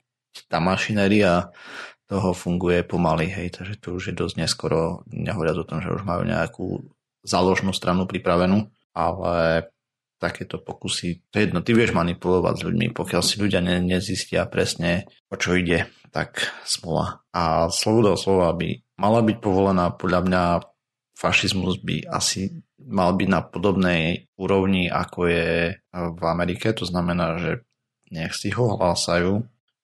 tá mašinéria toho funguje pomaly, hej, takže to už je dosť neskoro, nehovoriac o tom, že už majú nejakú záložnú stranu pripravenú, ale takéto pokusy, to je jedno, ty vieš manipulovať s ľuďmi, pokiaľ si ľudia ne, nezistia presne, o čo ide, tak smola. A sloboda slova by mala byť povolená, podľa mňa fašizmus by asi mal byť na podobnej úrovni, ako je v Amerike, to znamená, že nech si ho hlásajú,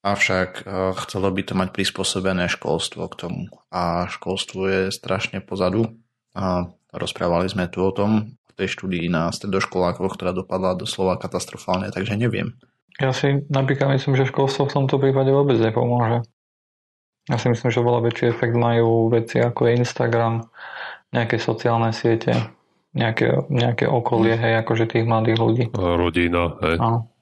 avšak eh, chcelo by to mať prispôsobené školstvo k tomu. A školstvo je strašne pozadu. A rozprávali sme tu o tom v tej štúdii na stredoškolákoch, ktorá dopadla doslova katastrofálne, takže neviem. Ja si napríklad myslím, že školstvo v tomto prípade vôbec nepomôže. Ja si myslím, že veľa väčší efekt majú veci ako je Instagram, nejaké sociálne siete, nejaké, nejaké okolie, hej, akože tých mladých ľudí. rodina, hej. Áno.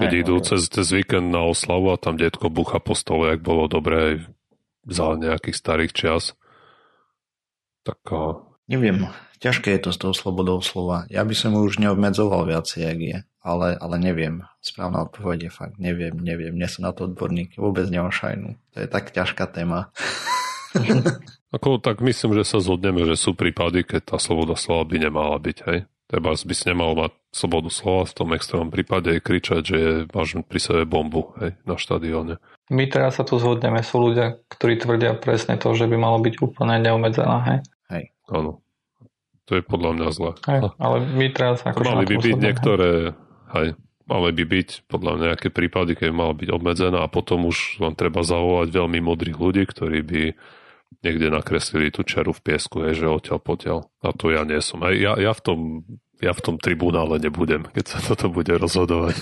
Keď Hej, idú cez, cez víkend na oslavu a tam detko bucha po stole, jak bolo dobré za nejakých starých čias. Tak Neviem, ťažké je to s tou slobodou slova. Ja by som už neobmedzoval viacej, jak je, ale, ale neviem. Správna odpoveď je fakt, neviem, neviem, nie som na to odborník, vôbec nemám šajnu. To je tak ťažká téma. ako, tak myslím, že sa zhodneme, že sú prípady, keď tá sloboda slova by nemala byť, hej. Treba by si nemal mať slobodu slova v tom extrémnom prípade kričať, že máš pri sebe bombu hej, na štadióne. My teraz sa tu zhodneme, sú ľudia, ktorí tvrdia presne to, že by malo byť úplne neobmedzená, hej? Áno. To je podľa mňa zle. hej ale my teraz ako Mali by byť niektoré, hej, mali by byť podľa mňa nejaké prípady, keď mala byť obmedzená a potom už len treba zavolať veľmi modrých ľudí, ktorí by niekde nakreslili tú čeru v piesku, je, že odtiaľ potiaľ. A to ja nie som. Aj ja, ja, v tom, ja v tom tribunále nebudem, keď sa toto bude rozhodovať.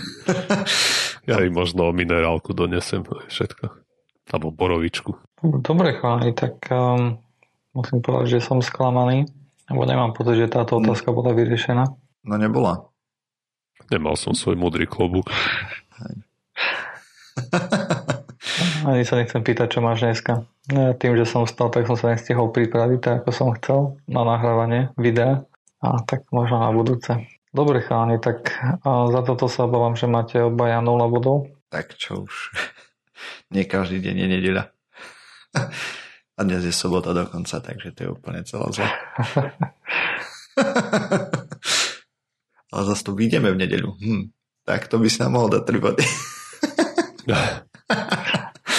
ja im možno minerálku donesem, všetko. Alebo borovičku. Dobre, chalani, tak um, musím povedať, že som sklamaný, lebo nemám pocit, že táto otázka bola vyriešená. No nebola. Nemal som svoj múdry klobúk. Ani sa nechcem pýtať, čo máš dneska. Ja tým, že som vstal, tak som sa nestihol pripraviť tak, ako som chcel na nahrávanie videa. A tak možno na budúce. Dobre chalani, tak za toto sa obávam, že máte obaja 0 bodov. Tak čo už. Nie každý deň je nedeľa. A dnes je sobota dokonca, takže to je úplne celá zle. Ale zase tu vyjdeme v nedeľu. Hm. Tak to by si nám mohol dať 3 body.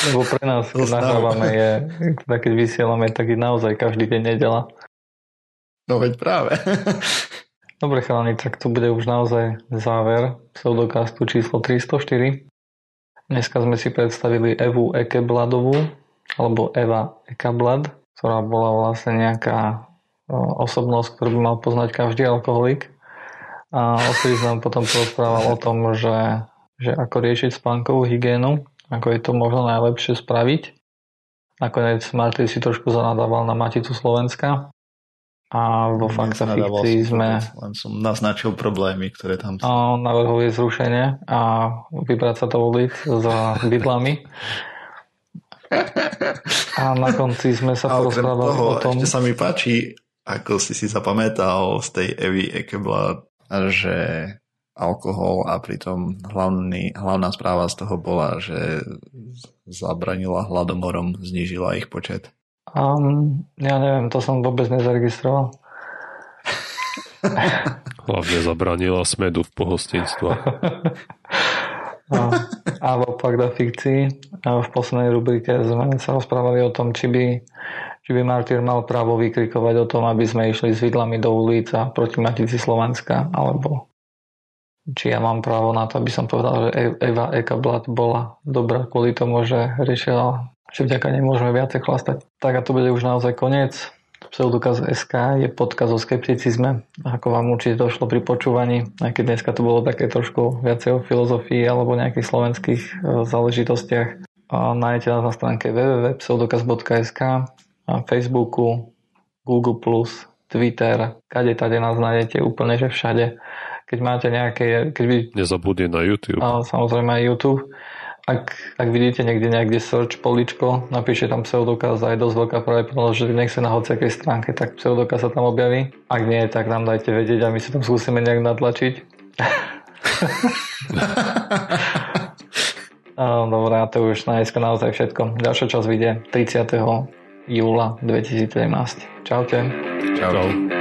Lebo pre nás nahrávame je, teda keď vysielame, tak je naozaj každý deň nedela. No veď práve. Dobre chalani, tak tu bude už naozaj záver pseudokastu číslo 304. Dneska sme si predstavili Evu Ekebladovú, alebo Eva Ekablad, ktorá bola vlastne nejaká osobnosť, ktorú by mal poznať každý alkoholik. A odtedy nám potom porozprával o tom, že, že ako riešiť spánkovú hygienu ako je to možno najlepšie spraviť. Nakoniec Martin si trošku zanadával na Maticu Slovenska a vo Fakta Fikcii sme... Len som naznačil problémy, ktoré tam sú. Navrhol je zrušenie a vybrať sa to ulic za bydlami. A na konci sme sa porozprávali o tom... Ešte sa mi páči, ako si si zapamätal z tej Evy Ekebla, že alkohol a pritom hlavný, hlavná správa z toho bola, že zabranila hladomorom, znížila ich počet. Um, ja neviem, to som vôbec nezaregistroval. Hlavne zabranila smedu v pohostinstva. a, a v opak fikcii a v poslednej rubrike sme sa rozprávali o tom, či by, či by Martyr mal právo vykrikovať o tom, aby sme išli s vidlami do ulic a proti Matici Slovenska, alebo či ja mám právo na to, aby som povedal, že e- Eva Ekablat bola dobrá kvôli tomu, že riešila, že vďaka nej viacej chlastať. Tak a to bude už naozaj koniec. Pseudokaz SK je podkaz o skepticizme, ako vám určite došlo pri počúvaní, aj keď dneska to bolo také trošku viacej o filozofii alebo nejakých slovenských e, záležitostiach. Nájdete nás na stránke www.pseudokaz.sk, na Facebooku, Google+, Twitter, kade tade nás nájdete úplne, že všade keď máte nejaké... Keď by... Nezabudne na YouTube. Samozrejme aj YouTube. Ak, ak vidíte niekde nejakde search poličko, napíšte tam pseudokaz a je dosť veľká pravdepodobnosť, že nech sa na hociakej stránke, tak pseudokaz sa tam objaví. Ak nie, tak nám dajte vedieť a my si tam skúsime nejak natlačiť. Dobre, to už na dneska naozaj všetko. Ďalšia časť vyjde 30. júla 2017. Čaute. Čau. Čau.